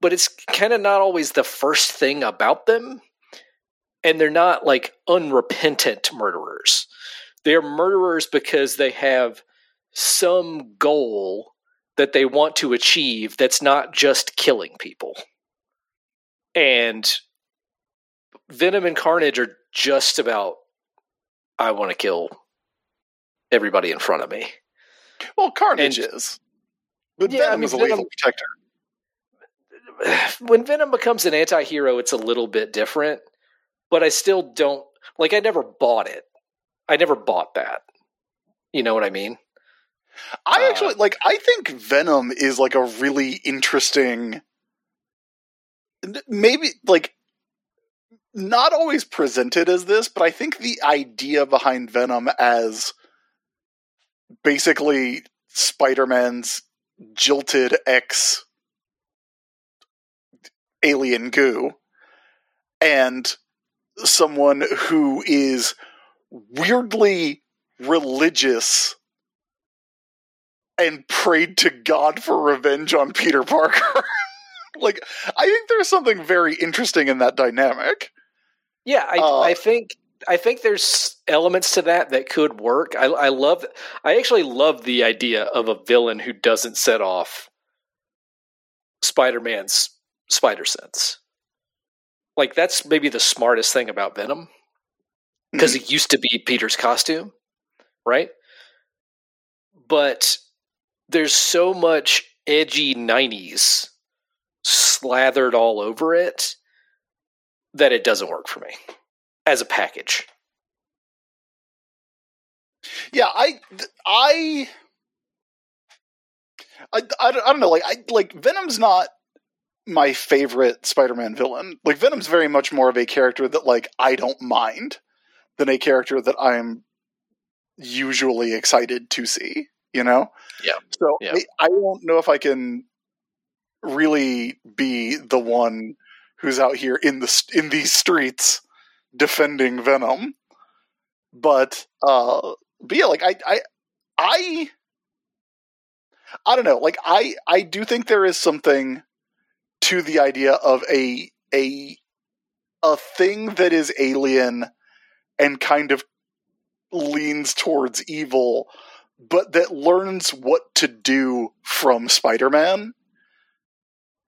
but it's kind of not always the first thing about them, and they're not like unrepentant murderers they're murderers because they have some goal that they want to achieve that's not just killing people. And Venom and Carnage are just about I want to kill everybody in front of me. Well, Carnage And- is, but Yeah, I Venom mean, is a lethal protector. When Venom becomes an anti-hero, it's a little bit different, but I still don't like I never bought it. I never bought that. You know what I mean? I Uh, actually like. I think Venom is like a really interesting. Maybe like not always presented as this, but I think the idea behind Venom as basically Spider-Man's jilted ex alien goo and someone who is weirdly religious and prayed to God for revenge on Peter Parker. like, I think there's something very interesting in that dynamic. Yeah, I, Uh, I think I think there's elements to that that could work. I, I love. I actually love the idea of a villain who doesn't set off Spider-Man's spider sense. Like that's maybe the smartest thing about Venom because it used to be Peter's costume, right? But there's so much edgy 90s slathered all over it that it doesn't work for me as a package. Yeah, I, I, I, I, don't- know. Like, I like Venom's not my favorite Spider-Man villain. Like, Venom's very much more of a character that like I don't mind than a character that I'm usually excited to see. You know? Yeah. So Yeah. I, I don't know if I can really be the one who's out here in the in these streets defending Venom. But uh but yeah, like I I I I don't know. Like I I do think there is something to the idea of a a a thing that is alien and kind of leans towards evil but that learns what to do from Spider-Man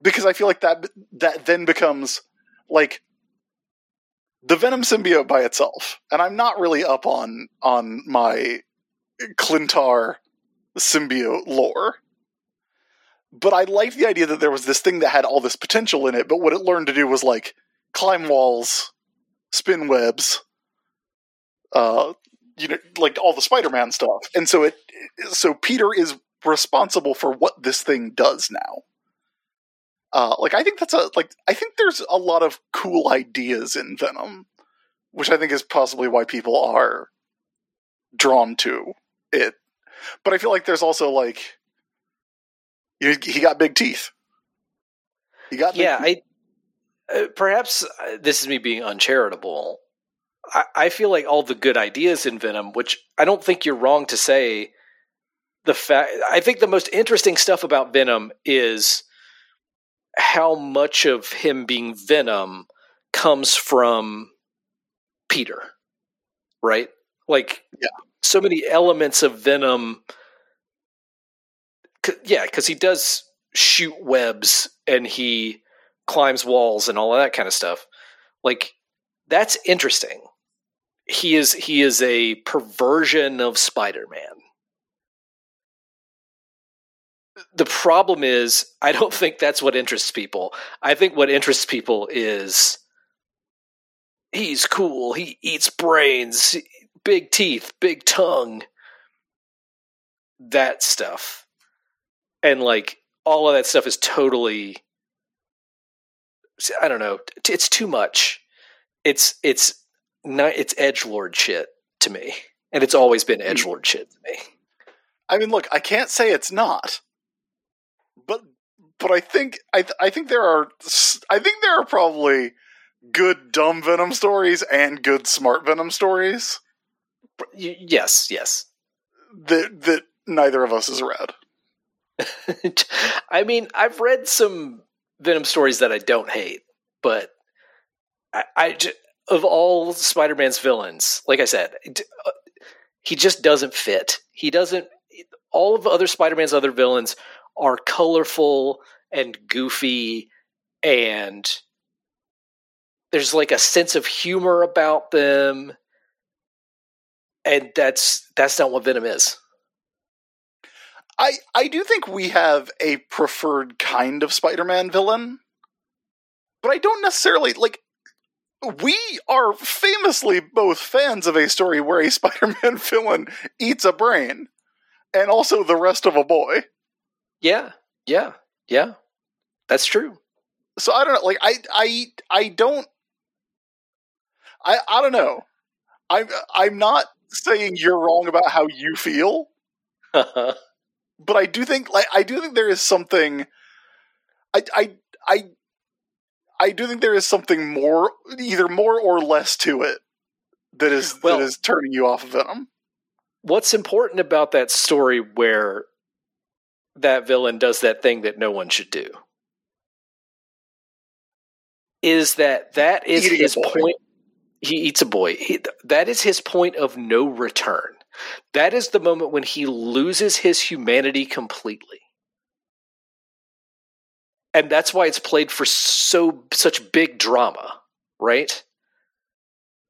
because I feel like that that then becomes like the Venom symbiote by itself. And I'm not really up on on my Klyntar symbiote lore. But I like the idea that there was this thing that had all this potential in it, but what it learned to do was like climb walls, spin webs, uh you know, like all the Spider-Man stuff. And so it so Peter is responsible for what this thing does now. Uh, like I think that's a like I think there's a lot of cool ideas in Venom, which I think is possibly why people are drawn to it. But I feel like there's also like he, he got big teeth. He got Yeah, teeth. I uh, perhaps uh, this is me being uncharitable. I, I feel like all the good ideas in Venom, which I don't think you're wrong to say. The fact I think the most interesting stuff about Venom is how much of him being Venom comes from Peter, right? Like, Yeah. so many elements of Venom. C- yeah, because he does shoot webs and he climbs walls and all of that kind of stuff. Like, that's interesting. He is he is a perversion of Spider-Man. The problem is, I don't think that's what interests people. I think what interests people is he's cool. He eats brains, big teeth, big tongue, that stuff. And like all of that stuff is totally I don't know. It's too much. It's it's not it's edge lord shit to me, and it's always been edge hmm. lord shit to me. I mean, look, I can't say it's not, but but I think I th- I think there are I think there are probably good dumb Venom stories and good smart Venom stories. Yes, yes. That that neither of us has read. I mean, I've read some Venom stories that I don't hate, but I, I of all Spider-Man's villains, like I said, uh, he just doesn't fit. He doesn't. All of the other Spider-Man's other villains are colorful and goofy, and there's like a sense of humor about them, and that's that's not what Venom is. I I do think we have a preferred kind of Spider-Man villain, but I don't necessarily like. We are famously both fans of a story where a Spider-Man villain eats a brain, and also the rest of a boy. Yeah, yeah, yeah. That's true. So I don't know. Like I I I don't. I I don't know. I'm I'm not saying you're wrong about how you feel. but I do think like I do think there is something I I I I do think there is something more either more or less to it that is Well- that is turning you off of Venom. What's important about that story where that villain does that thing that no one should do? Is that that is Eating his point he eats a boy. He, that is his point of no return. That is the moment when he loses his humanity completely and that's why it's played for so such big drama right?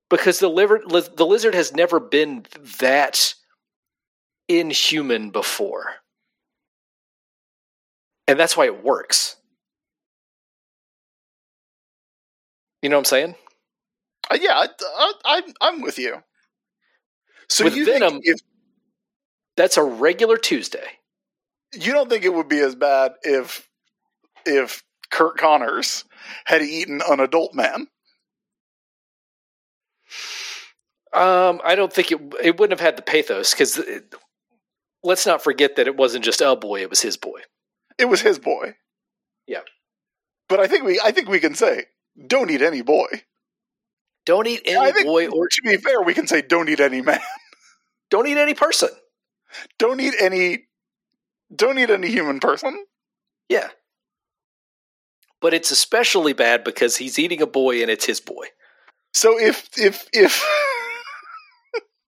Because the liver, the lizard has never been that inhuman before. And that's why it works. You know what i'm saying? Uh, yeah, I, I, I'm I'm with you. So With you Venom- think if that's a regular tuesday. You don't think it would be as bad if if Curt Connors had eaten an adult man? Um, I don't think it it wouldn't have had the pathos because let's not forget that it wasn't just a boy; it was his boy. It was his boy. Yeah. But I think we I think we can say don't eat any boy. Don't eat any think, boy, or to be fair, we can say don't eat any man. don't eat any person. Don't eat any. Don't eat any human person. Yeah, but it's especially bad because he's eating a boy and it's his boy. So if if if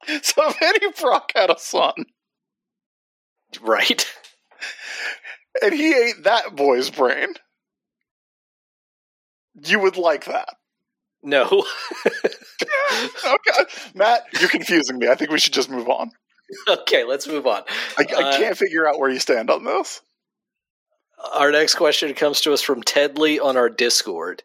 so, if Eddie Brock had a son Right? and he ate that boy's brain, you would like that. No. Okay, Matt, you're confusing me. I think we should just move on. okay, let's move on. I, I Uh, can't figure out where you stand on this. Our next question comes to us from Ted Lee on our Discord.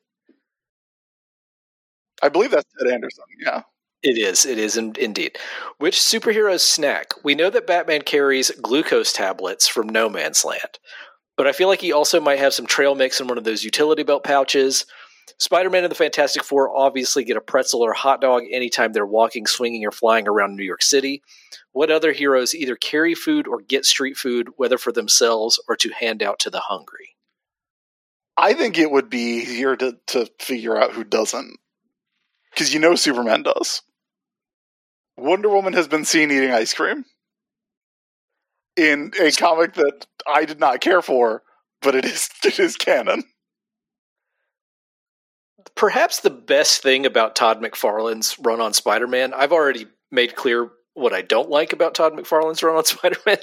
I believe that's Ted Anderson. Yeah. It is. It is in, indeed. Which superheroes snack? We know that Batman carries glucose tablets from No Man's Land, but I feel like he also might have some trail mix in one of those utility belt pouches. Spider Man and the Fantastic Four obviously get a pretzel or hot dog anytime they're walking, swinging, or flying around New York City. What other heroes either carry food or get street food, whether for themselves or to hand out to the hungry? I think it would be easier to, to figure out who doesn't. Because you know Superman does. Wonder Woman has been seen eating ice cream in a comic that I did not care for, but it is it is canon. Perhaps the best thing about Todd McFarlane's run on Spider Man, I've already made clear what I don't like about Todd McFarlane's run on Spider Man.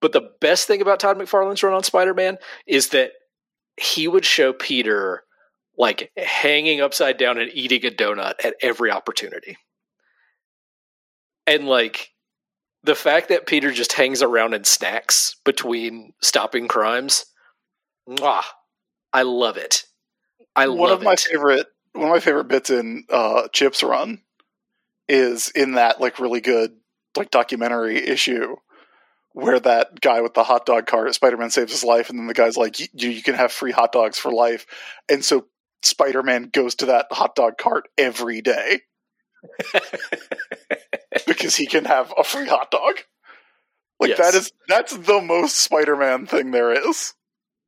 but the best thing about Todd McFarlane's run on Spider Man is that he would show Peter like hanging upside down and eating a donut at every opportunity. And like the fact that Peter just hangs around and snacks between stopping crimes, mwah, I love it. I one of my it. favorite one of my favorite bits in uh, Chip's run is in that like really good like documentary issue where that guy with the hot dog cart, Spider Man saves his life, and then the guy's like, "You you can have free hot dogs for life," and so Spider Man goes to that hot dog cart every day because he can have a free hot dog. Like Yes. that is that's the most Spider Man thing there is.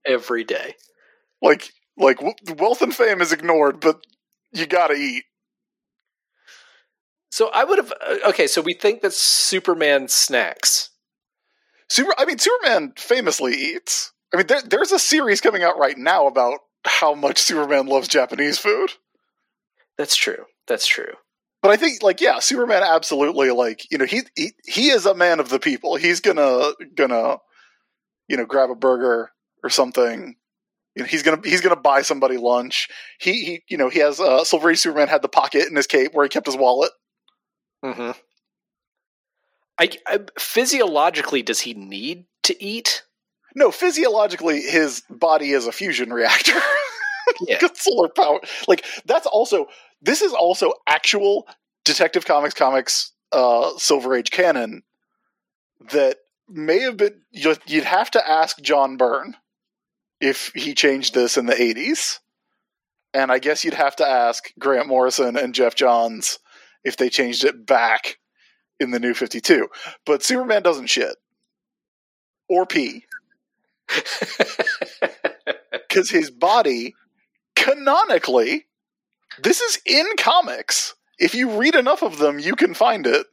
Every day. Like like w- wealth and fame is ignored, but you gotta eat. So I would have. uh, Okay, so we think that Superman snacks. Super. I mean, Superman famously eats. I mean, there, there's a series coming out right now about how much Superman loves Japanese food. That's true. That's true. But I think, like, yeah, Superman absolutely, like, you know, he he he is a man of the people. He's gonna gonna, you know, grab a burger or something. You know, he's gonna he's gonna buy somebody lunch. He he, you know, he has uh, Silver Age Superman had the pocket in his cape where he kept his wallet. Mm-hmm. I, I physiologically, does he need to eat? No, physiologically, his body is a fusion reactor. Yeah. Solar power. Like that's also this is also actual Detective Comics comics uh, Silver Age canon that may have been. You'd you'd have to ask John Byrne if he changed this in the eighties, and I guess you'd have to ask Grant Morrison and Geoff Johns if they changed it back in the New Fifty Two. But Superman doesn't shit. Or pee. Because his body canonically this is in comics. If you read enough of them you can find it.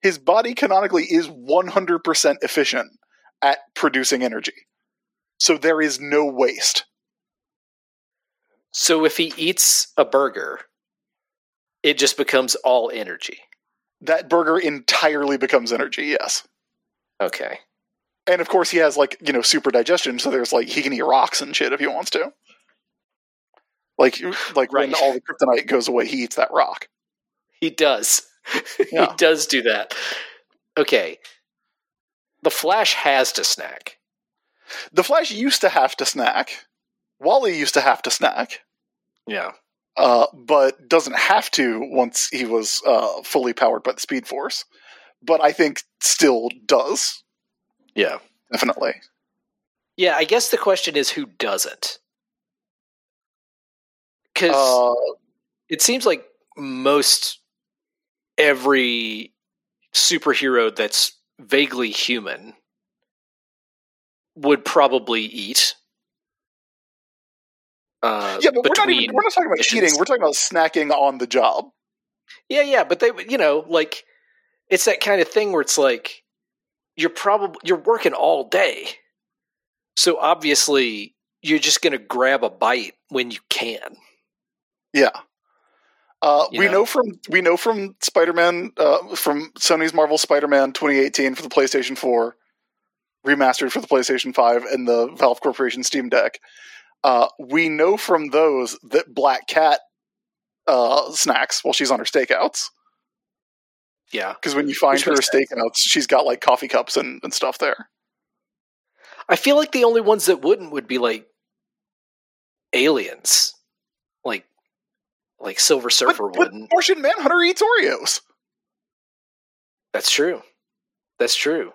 His body canonically is 100% efficient at producing energy so there is no waste so if he eats a burger, it just becomes all energy. that burger entirely becomes energy yes Okay. and of course he has like you know super digestion so there's like he can eat rocks and shit if he wants to like like when all the kryptonite goes away he eats that rock He does. Yeah. he does do that. Okay. The Flash has to snack. The flash used to have to snack wally used to have to snack Yeah. uh, but doesn't have to once he was uh, fully powered by the Speed Force. But I think still does Yeah. definitely. Yeah, I guess the question is who doesn't? Because Uh, it seems like most every superhero that's vaguely human would probably eat. Uh, yeah, but we're not even we're not talking about missions. eating. We're talking about snacking on the job. Yeah, yeah, but they, you know, like it's that kind of thing where it's like you're probably you're working all day, so obviously you're just going to grab a bite when you can. Yeah. Uh, we know? know from we know from Spider-Man uh, from Sony's Marvel Spider-Man 2018 for the PlayStation 4, remastered for the PlayStation 5 and the Valve Corporation Steam Deck. Uh, we know from those that Black Cat uh, snacks while she's on her stakeouts. Yeah, Because when you find her stakeouts, she's got like coffee cups and, and stuff there. I feel like the only ones that wouldn't would be like aliens, like like Silver Surfer but, but wouldn't. Martian Manhunter eats Oreos. That's true. That's true.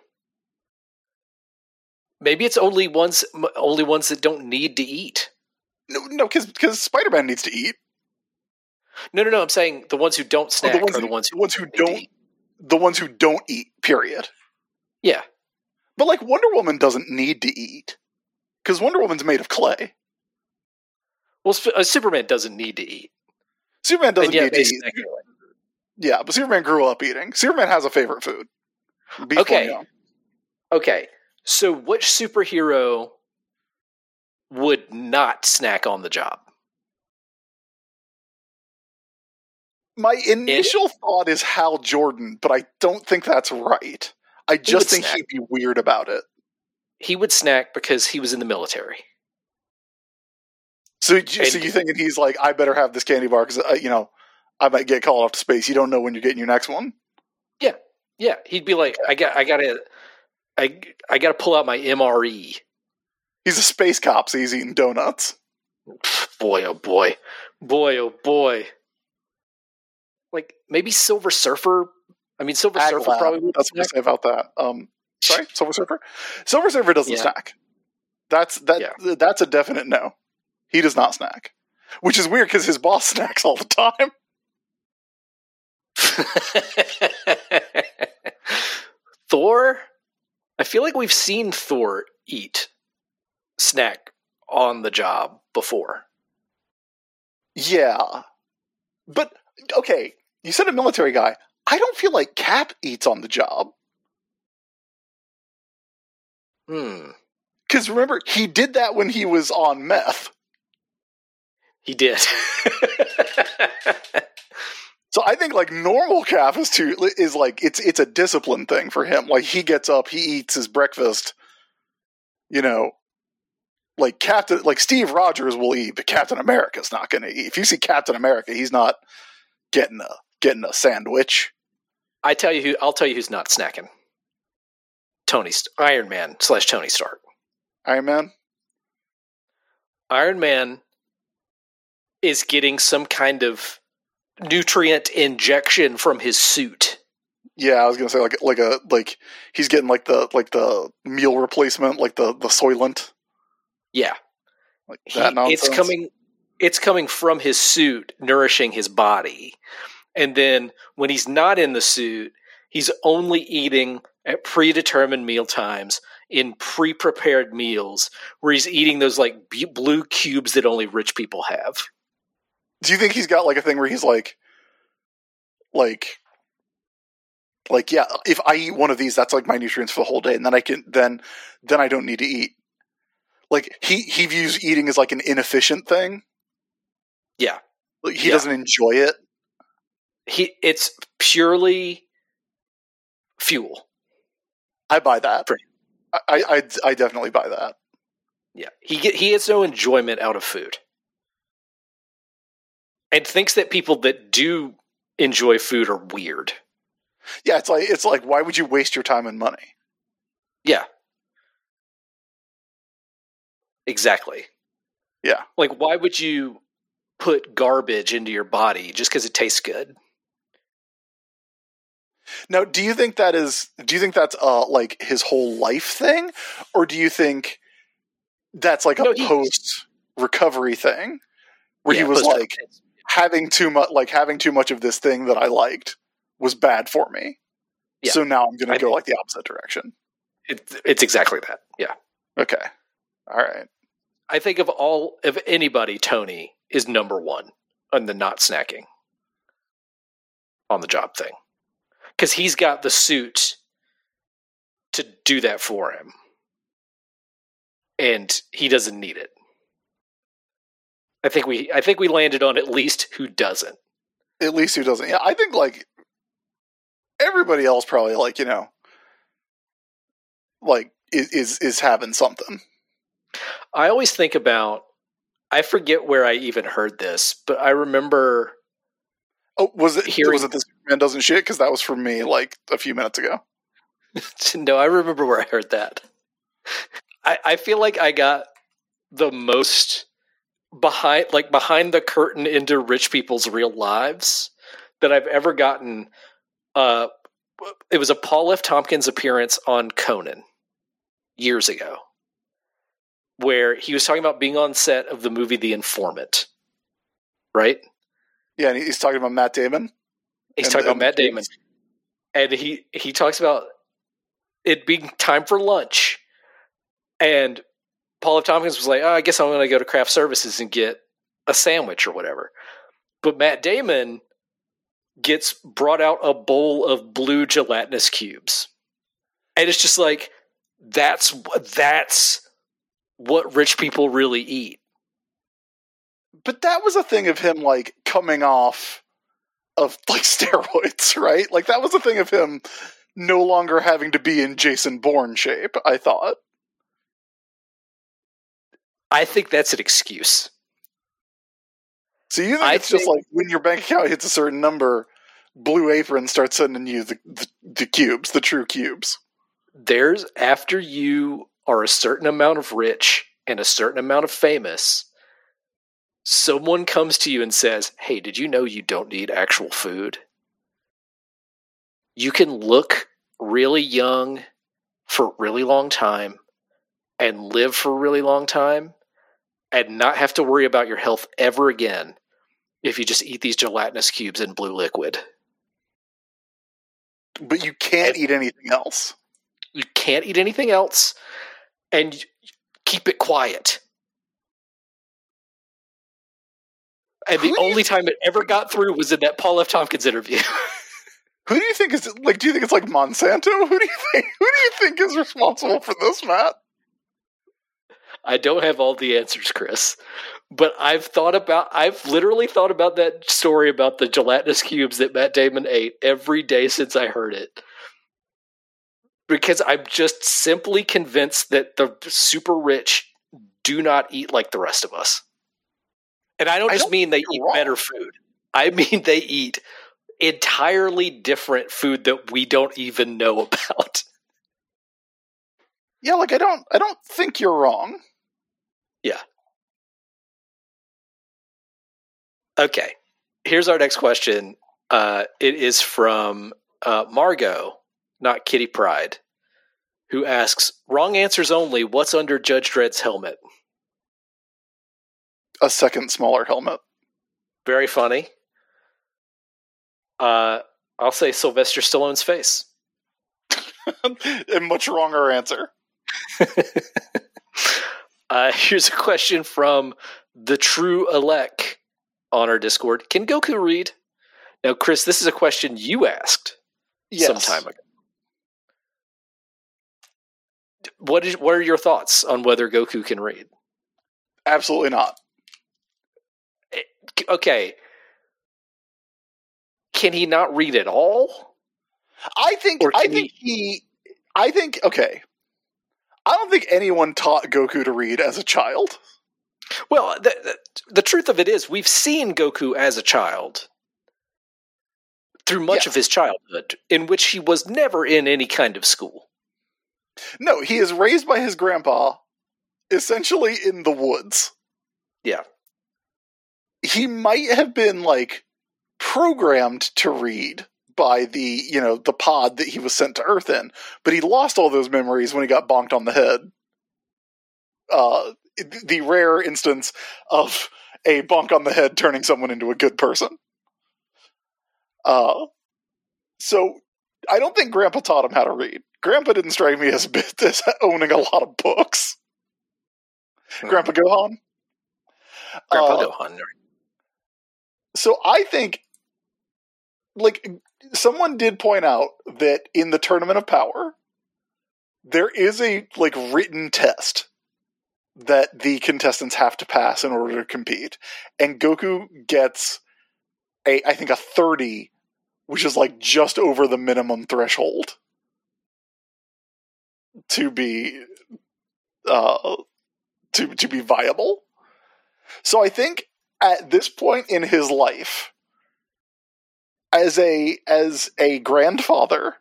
Maybe it's only ones only ones that don't need to eat. No, no, because Spider-Man needs to eat. No, no, no. I'm saying the ones who don't Oh, snack the ones, are who, the ones the ones who don't, the ones who don't eat. Period. Yeah, But like Wonder Woman doesn't need to eat because Wonder Woman's made of clay. well, Sp- uh, Superman doesn't need to eat, Superman doesn't need to eat. Yeah, but Superman grew up eating. Superman has a favorite food. Beef Okay. Okay, so which superhero would not snack on the job? My initial thought is Hal Jordan, but I don't think that's right. I just would think snack. he'd be weird about it. He would snack because he was in the military. So, you- so you thinking he's like, I better have this candy bar because uh, you know I might get called off to space. You don't know when you're getting your next one. Yeah, yeah, he'd be like, I got, I gotta, I, I gotta pull out my E." MRE. He's a space cop, so he's eating donuts. Boy, oh boy, boy, oh boy. Like maybe Silver Surfer. I mean, Silver Surfer probably That's what I say about that. Um, Sorry, Silver Surfer. Silver Surfer doesn't Yeah. snack. That's that. Yeah. That's a definite no. He does not snack, which is weird because his boss snacks all the time. Thor? I feel like we've seen Thor eat snack on the job before. Yeah, but okay. You said a military guy. I don't feel like Cap eats on the job Hmm. because remember he did that when he was on meth. He did. So I think like normal Cap is too is like it's it's a discipline thing for him. Like he gets up, he eats his breakfast. You know, like Captain like Steve Rogers will eat, but Captain America's not going to eat. If you see Captain America, he's not getting a getting a sandwich. I tell you who. I'll tell you who's not snacking. Tony St- Iron Man slash Tony Stark. Iron Man. Iron Man is getting some kind of nutrient injection from his suit. Yeah, I was gonna say like like a like he's getting like the like the meal replacement, like the the Soylent, Yeah, like He- that nonsense. it's coming. It's coming from his suit, nourishing his body, and then when he's not in the suit, he's only eating at predetermined meal times in pre-prepared meals, where he's eating those like blue cubes that only rich people have. Do you think he's got like a thing where he's like, like, like yeah, if I eat one of these, that's like my nutrients for the whole day, and then I can then then I don't need to eat. Like he he views eating as like an inefficient thing. Yeah. Like, he Yeah. doesn't enjoy it. He it's purely fuel. I buy that. I I I definitely buy that. Yeah, he get, he gets no enjoyment out of food, and thinks that people that do enjoy food are weird. Yeah, it's like it's like why would you waste your time and money? Yeah, exactly. Yeah. like why would you put garbage into your body just because it tastes good? Now, do you think that is? Do you think that's uh like his whole life thing, or do you think that's like a No, post recovery thing where Yeah, he was like having too much, like having too much of this thing that I liked was bad for me. Yeah. So now I'm going to go like the opposite direction. it, it's exactly that. Yeah, Okay, all right. I think of all of anybody, Tony is number one on the not snacking on the job thing because he's got the suit to do that for him, and he doesn't need it. I think we I think we landed on at least who doesn't. At least who doesn't? Yeah, I think like everybody else probably like you know like is is, is having something. I always think about I forget where I even heard this, but I remember Oh, was it? Hearing- was it this man doesn't shit? Because that was from me like a few minutes ago. no, I remember where I heard that. I, I feel like I got the most behind like behind the curtain into rich people's real lives that I've ever gotten. Uh it was a Paul F. Tompkins appearance on Conan years ago, where he was talking about being on set of the movie The Informant. Right? Yeah, and he's talking about Matt Damon. He's And- talking about Matt Damon, and he he talks about it being time for lunch, and Paul F. Tompkins was like, oh, "I guess I'm going to go to craft services and get a sandwich or whatever," but Matt Damon gets brought out a bowl of blue gelatinous cubes, and it's just like that's that's what rich people really eat. But that was a thing of him like coming off of like steroids, right? Like that was a thing of him no longer having to be in Jason Bourne shape. I thought. I think that's an excuse. So you think I it's just like when your bank account hits a certain number, Blue Apron starts sending you the, the the cubes, the true cubes. there's after you are a certain amount of rich and a certain amount of famous someone comes to you and says hey did you know you don't need actual food you can look really young for a really long time and live for a really long time and not have to worry about your health ever again if you just eat these gelatinous cubes in blue liquid. But you can't eat anything else. You can't eat anything else and keep it quiet. And Who the only time it ever got through was in that Paul F. Tompkins interview. Who do you think is like? Do you think it's like Monsanto? Who do you think? Who do you think is responsible for this, Matt? I don't have all the answers, Chris, but I've thought about, I've literally thought about that story about the gelatinous cubes that Matt Damon ate every day since I heard it. Because I'm just simply convinced that the super rich do not eat like the rest of us. And I don't I just don't mean they eat wrong. better food, I mean they eat entirely different food that we don't even know about. Yeah, like I don't. I don't think you're wrong. Okay. Here's our next question. Uh, it is from uh, Margot, not Kitty Pryde, who asks Wrong answers only. What's under Judge Dredd's helmet? A second smaller helmet. Very funny. Uh, I'll say Sylvester Stallone's face. a much wronger answer. Uh, here's a question from the True Elec on our Discord. Can Goku read? Now, Chris, this is a question you asked Yes. some time ago. What is what are your thoughts on whether Goku can read? Absolutely not. Okay. Can he not read at all? I think. I think he. I think. Okay. I don't think anyone taught Goku to read as a child. Well, the, the, the truth of it is, we've seen Goku as a child through much Yeah. of his childhood, in which he was never in any kind of school. No, he is raised by his grandpa, essentially in the woods. Yeah. He might have been like programmed to read by the, you know, the pod that he was sent to Earth in, but he lost all those memories when he got bonked on the head. Uh, the rare instance of a bonk on the head turning someone into a good person. Uh, so I don't think Grandpa taught him how to read. Grandpa didn't strike me as a bit as owning a lot of books. Grandpa Gohan. Grandpa Uh, Gohan. So I think, like, someone did point out that in the Tournament of Power, there is a like written test that the contestants have to pass in order to compete, and Goku gets a I think a thirty, which is like just over the minimum threshold to be uh to to be viable. So I think at this point in his life as a as a grandfather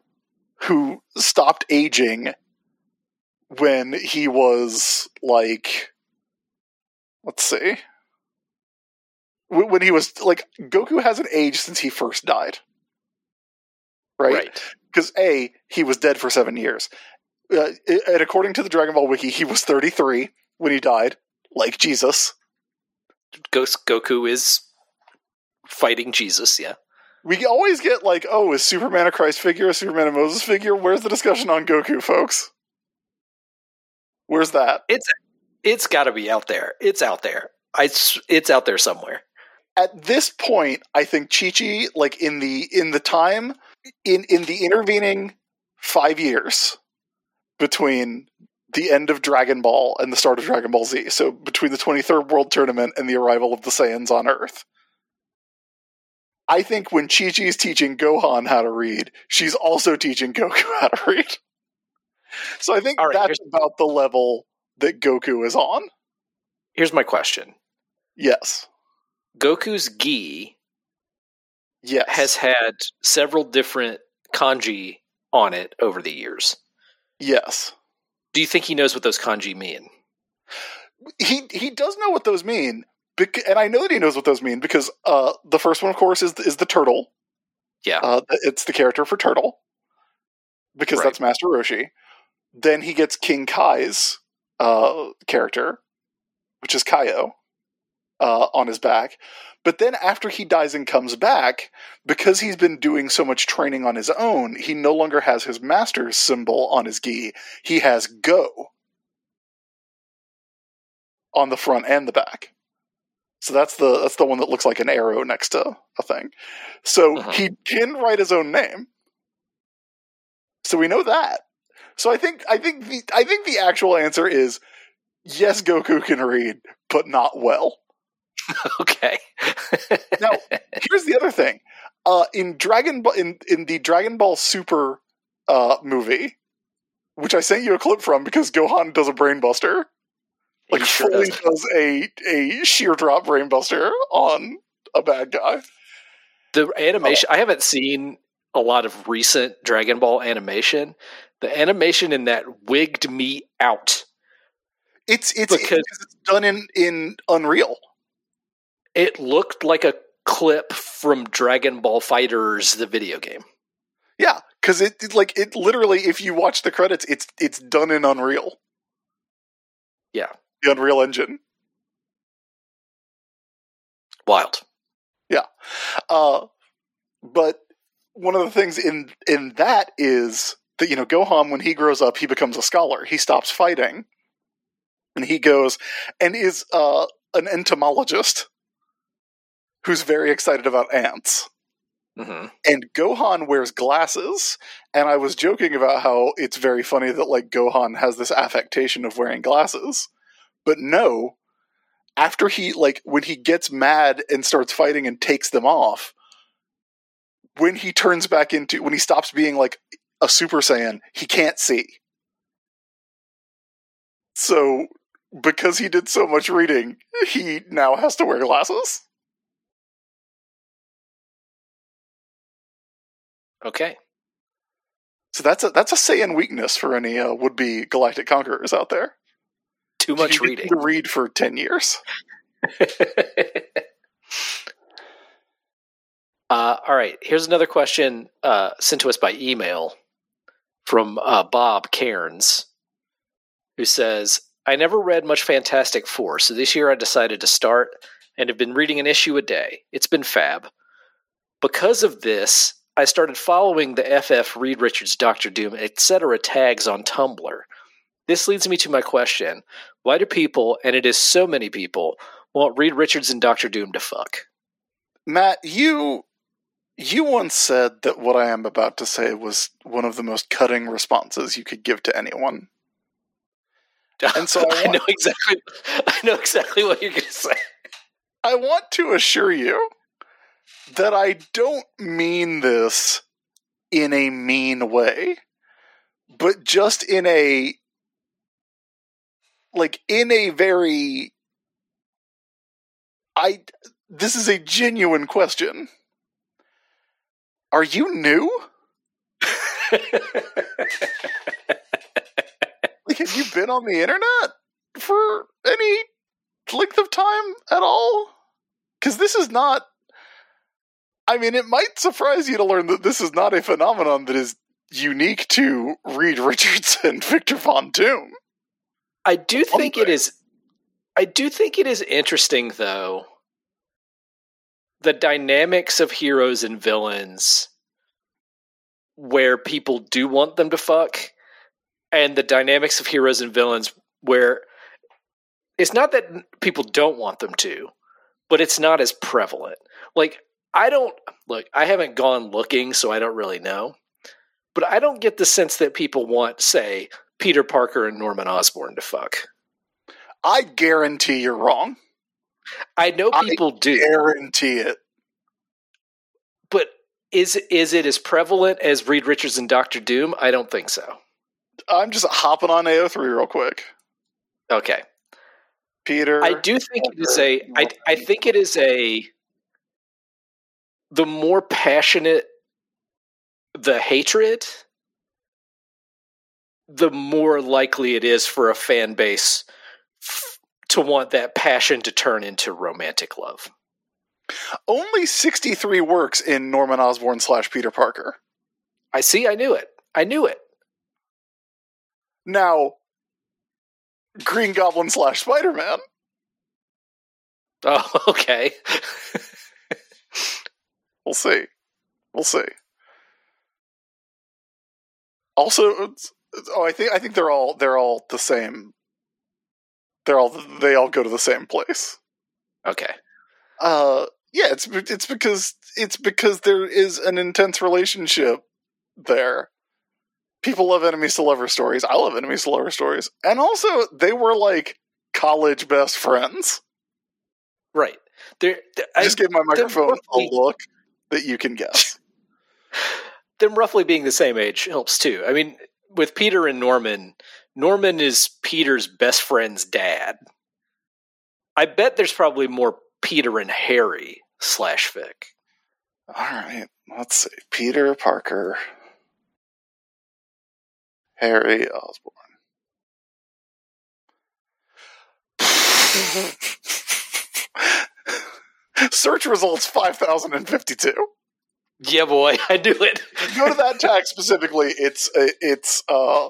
who stopped aging when he was like let's see when he was like Goku hasn't aged since he first died right right. because a he was dead for seven years uh, and according to the dragon ball wiki he was 33 when he died like jesus Ghost Goku is fighting Jesus. Yeah. We always get like oh is superman a christ figure a superman a moses figure where's the discussion on goku folks where's that It's It's got to be out there. It's out there. I, s- it's out there somewhere. at this point i think chi-chi like in the in the time in in the intervening five years between the end of Dragon Ball and the start of Dragon Ball Z. So between the 23rd World Tournament and the arrival of the Saiyans on Earth. I think when Chi Chi's teaching Gohan how to read, she's also teaching Goku how to read. So I think right, that's about the level that Goku is on. Here's my question Yes. Goku's gi Yes. has had several different kanji on it over the years. yes. Do you think he knows what those kanji mean? he he does know what those mean, bec- and I know that he knows what those mean because uh, the first one, of course, is is the turtle. Yeah. Uh, it's the character for turtle because Right. that's Master Roshi. then he gets King Kai's uh, character, which is Kaio, uh, on his back. But then after he dies and comes back, because he's been doing so much training on his own, he no longer has his master's symbol on his gi. He has Go on the front and the back. So that's the that's the one that looks like an arrow next to a thing. So Uh-huh. he can write his own name. So we know that. So I think I think the I think the actual answer is yes, Goku can read, but not well. Okay. Now, here's the other thing. Uh, in Dragon Ball, in, in the Dragon Ball Super uh, movie, which I sent you a clip from because Gohan does a brainbuster, like sure fully does. does a a sheer drop brainbuster on a bad guy. The animation, I haven't seen a lot of recent Dragon Ball animation. The animation in that wigged me out. It's it's Because- because it's done in in Unreal. It looked like a clip from Dragon Ball FighterZ, the video game. Yeah, because it, it like it literally, if you watch the credits, it's it's done in Unreal. Yeah. The Unreal Engine. Wild. Yeah. Uh, but one of the things in in that is that you know Gohan when he grows up he becomes a scholar. He stops fighting, and he goes and is uh, an entomologist who's very excited about ants. hmm And Gohan wears glasses, and I was joking about how it's very funny that like Gohan has this affectation of wearing glasses, but no. After he like when he gets mad and starts fighting and takes them off, when he turns back into when he stops being like a Super Saiyan, he can't see. So because he did so much reading, he now has to wear glasses. Okay. So that's a that's a Saiyan weakness for any uh, would be galactic conquerors out there. Too much reading. to read for ten years. uh, all right. Here's another question uh, sent to us by email from uh, Bob Cairns, who says, I never read much Fantastic Four, so this year I decided to start and have been reading an issue a day. It's been fab. Because of this, I started following the FF Reed Richards, Doctor Doom, etc. tags on Tumblr. This leads me to my question Why do people, and it is so many people, want Reed Richards and Doctor Doom to fuck? Matt, you you once said that what I am about to say was one of the most cutting responses you could give to anyone. And so I I want- know exactly. I know exactly what you're going to say. I want to assure you that I don't mean this in a mean way, but just in a like in a very I this is a genuine question. Are you new? Like have you been on the internet for any length of time at all? Cuz this is not I mean, it might surprise you to learn that this is not a phenomenon that is unique to Reed Richardson, Victor Von Doom. I do think it is. I do think it is interesting, though, the dynamics of heroes and villains, where people do want them to fuck, and the dynamics of heroes and villains where it's not that people don't want them to, but it's not as prevalent. Like I don't look. I haven't gone looking, so I don't really know. But I don't get the sense that people want, say, Peter Parker and Norman Osborn to fuck. I guarantee you're wrong. I know I people do, Guarantee it. but is is it as prevalent as Reed Richards and Doctor Doom? I don't think so. I'm just hopping on AO3 real quick. Okay, Peter. I do think it is a. I I think it is a. The more passionate the hatred, the more likely it is for a fan base f- to want that passion to turn into romantic love. Only 63 works in Norman Osborn slash Peter Parker. I see. I knew it. I knew it. Now, Green Goblin slash Spider Man. Oh, okay. We'll see. We'll see. Also, it's- oh, I think I think they're all they're all the same. They're all they all go to the same place. okay. Uh, yeah, it's it's because it's because there is an intense relationship there. People love enemies to lover stories. I love enemies to lover stories, and also they were like college best friends. Right. There, there- I just gave my microphone a look that you can guess. them roughly being the same age helps too. I mean, with Peter and Norman, Norman is Peter's best friend's dad. I bet there's probably more Peter and Harry slash Vic. All right, let's see. Peter Parker, Harry Osborn. Search results 5052. Yeah, boy, I do it. Go to that tag specifically, it's uh, it's uh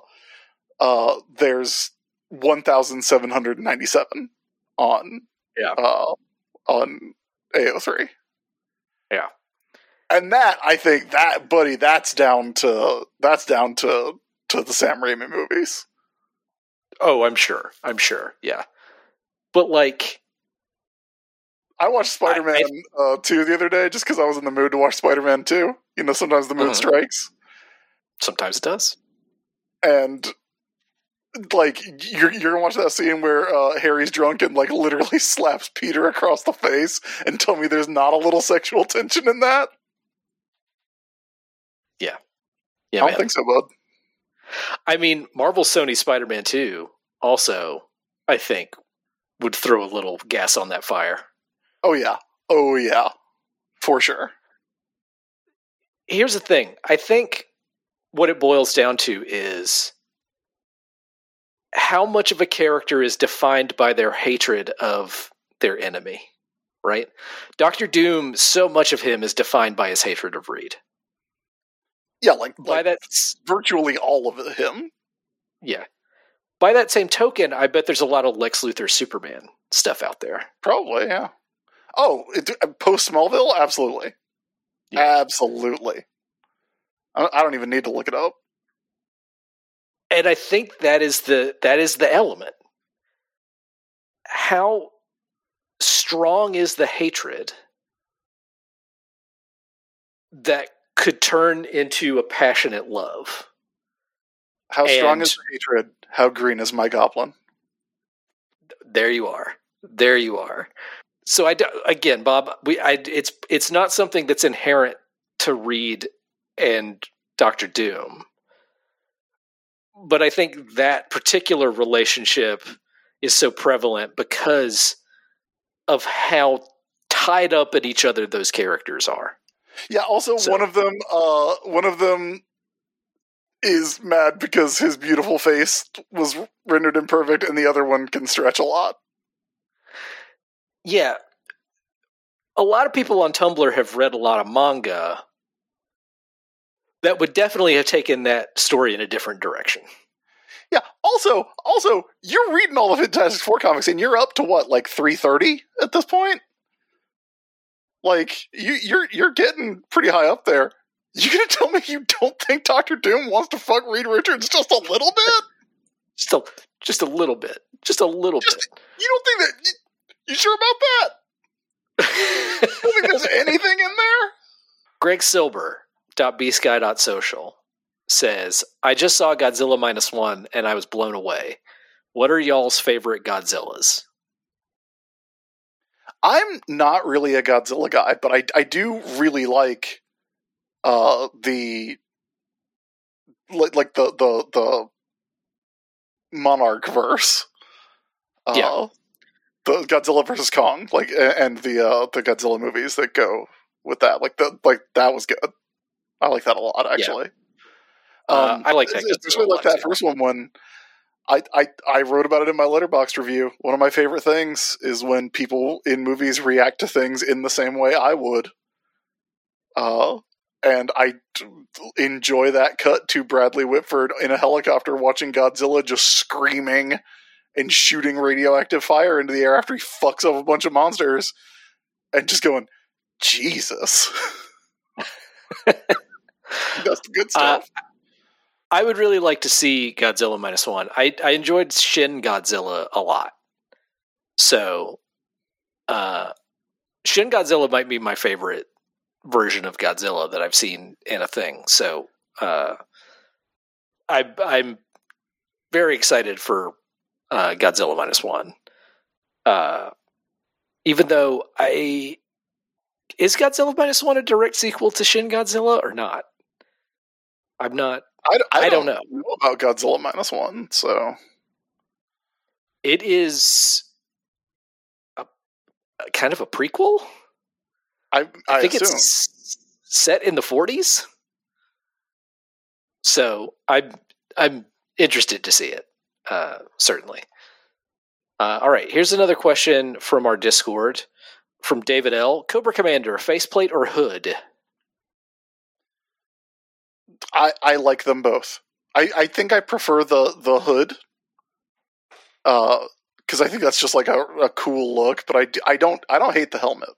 uh there's 1797 on Yeah. uh on AO3. Yeah. And that I think that buddy that's down to that's down to to the Sam Raimi movies. Oh, I'm sure. I'm sure. Yeah. But like, I watched Spider Man uh, 2 the other day just because I was in the mood to watch Spider Man 2. You know, sometimes the mood Mhm. strikes. sometimes it does. and like you're you're gonna watch that scene where uh, Harry's drunk and like literally slaps Peter across the face and tell me there's not a little sexual tension in that. Yeah, yeah, I don't man. think so, bud. I mean, Marvel Sony Spider Man 2 also, I think, would throw a little gas on that fire. Oh yeah, oh yeah, for sure. Here's the thing I think what it boils down to is how much of a character is defined by their hatred of their enemy, right? Doctor Doom, so much of him is defined by his hatred of Reed. Yeah, like, By like that, virtually all of him. yeah. By that same token, I bet there's a lot of Lex Luthor Superman stuff out there. Probably, yeah. Oh, it, uh, post Smallville, absolutely, Yeah. absolutely. I, I don't even need to look it up. and I think that is the that is the element. How strong is the hatred that could turn into a passionate love? How strong is the hatred? How green is my goblin? There you are. There you are. So I again, Bob, we I it's it's not something that's inherent to Reed and Doctor Doom. But I think that particular relationship is so prevalent because of how tied up at each other those characters are. Yeah. Also, So- one of them, uh, one of them is mad because his beautiful face was rendered imperfect, and the other one can stretch a lot. Yeah. A lot of people on Tumblr have read a lot of manga that would definitely have taken that story in a different direction. Yeah. Also, also, you're reading all the Fantastic Four comics, and you're up to what, like three thirty at this point. Like you, you're you're getting pretty high up there. You gonna tell me you don't think Doctor Doom wants to fuck Reed Richards just a little bit? Just a just a little bit. Just a little Just- You don't think that? You, sure about that? You think there's anything in there? Greg Silber .bsky.social says, I just saw Godzilla minus one and I was blown away. What are y'all's favorite Godzillas? I'm not really a Godzilla guy, but I I do really like uh the like like the the the Monarch verse. Uh, Yeah. The Godzilla versus Kong, like and the uh the Godzilla movies that go with that. Like the like that was good. I like that a lot actually. Uh, I like that especially like that too. first one when I, I I wrote about it in my Letterboxd review. One of my favorite things is when people in movies react to things in the same way I would. Uh, and I d- enjoy that cut to Bradley Whitford in a helicopter watching Godzilla just screaming and shooting radioactive fire into the air after he fucks up a bunch of monsters and just going, Jesus. That's the good stuff. I would really like to see Godzilla minus one. I I enjoyed Shin Godzilla a lot, so uh, Shin Godzilla might be my favorite version of Godzilla that I've seen in a thing. So uh, I I'm very excited for uh, Godzilla minus one. Uh, even though I is Godzilla minus one a direct sequel to Shin Godzilla or not? I'm not I, I, I don't, don't know. about Godzilla minus one, so It is a, a kind of a prequel. I I, I think assume. it's set in the 40s. So I'm I'm interested to see it. Uh, certainly. Uh, all right, here's another question from our Discord from David L. Cobra Commander, faceplate or hood? I, I like them both. I, I think I prefer the the hood, because I think that's just like a, a cool look. But I, I don't I don't hate the helmet.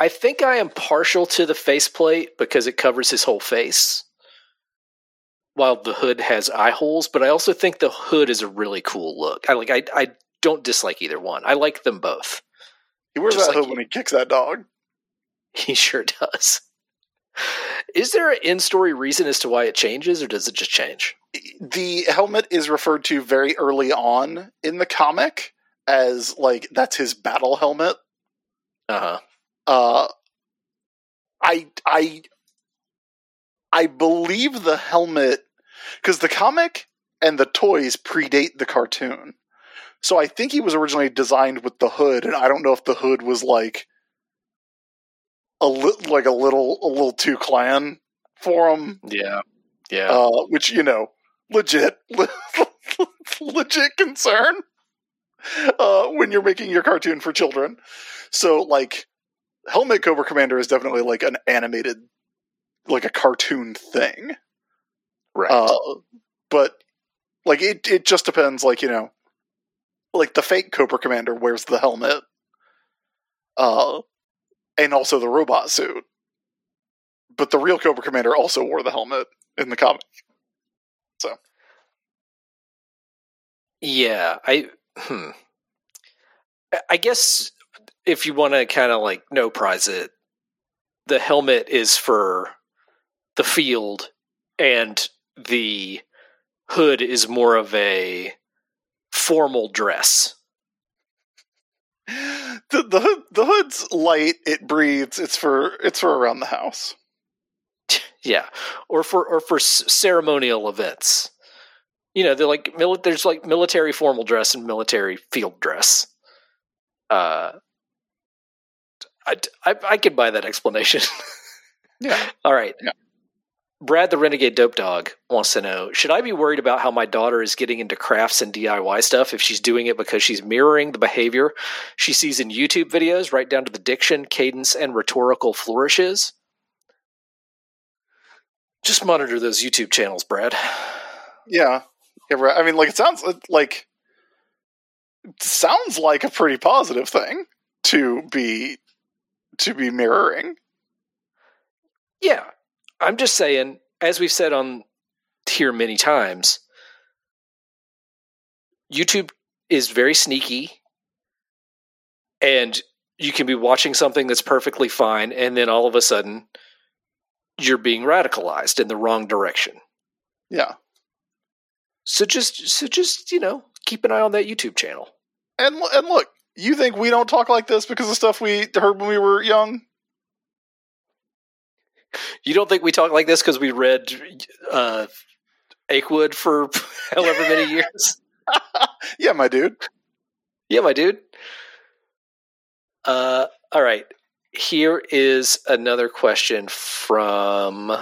I think I am partial to the faceplate because it covers his whole face, while the hood has eye holes. But I also think the hood is a really cool look. I like. I I don't dislike either one. I like them both. He wears Just that like hood you. when he kicks that dog. He sure does. Is there an in-story reason as to why it changes, or does it just change? The helmet is referred to very early on in the comic as like that's his battle helmet. Uh huh. Uh, I I I believe the helmet because the comic and the toys predate the cartoon. So I think he was originally designed with the hood, and I don't know if the hood was like a li- like a little a little too clan for him, Yeah. Yeah. uh, which you know, legit, legit concern uh, when you're making your cartoon for children. So like, Helmet Cobra Commander is definitely like an animated, like a cartoon thing. Right. Uh, but like it, it just depends. Like you know, like the fake Cobra Commander wears the helmet, uh, and also the robot suit. But the real Cobra Commander also wore the helmet in the comic. So. Yeah, I hmm. I- I guess if you want to kind of like no prize it, the helmet is for the field, and the hood is more of a formal dress. The the hood the hood's light. It breathes. It's for it's for around the house. Yeah, or for or for c- ceremonial events. You know, they're like mili- there's like military formal dress and military field dress. Uh, I I, I could buy that explanation. Yeah. All right. Yeah. Brad, the renegade dope dog, wants to know: Should I be worried about how my daughter is getting into crafts and DIY stuff if she's doing it because she's mirroring the behavior she sees in YouTube videos, right down to the diction, cadence, and rhetorical flourishes? Just monitor those YouTube channels, Brad. Yeah. Yeah. Right. I mean, like it sounds uh, like it sounds like a pretty positive thing to be to be mirroring. Yeah, I'm just saying, as we've said on here many times, YouTube is very sneaky, and you can be watching something that's perfectly fine, and then all of a sudden, you're being radicalized in the wrong direction. Yeah. So just, so just you know, keep an eye on that YouTube channel. And and look, you think we don't talk like this because of stuff we heard when we were young? You don't think we talk like this because we read uh, Achewood for however many years? yeah, my dude. Yeah, my dude. Uh, all right. Here is another question from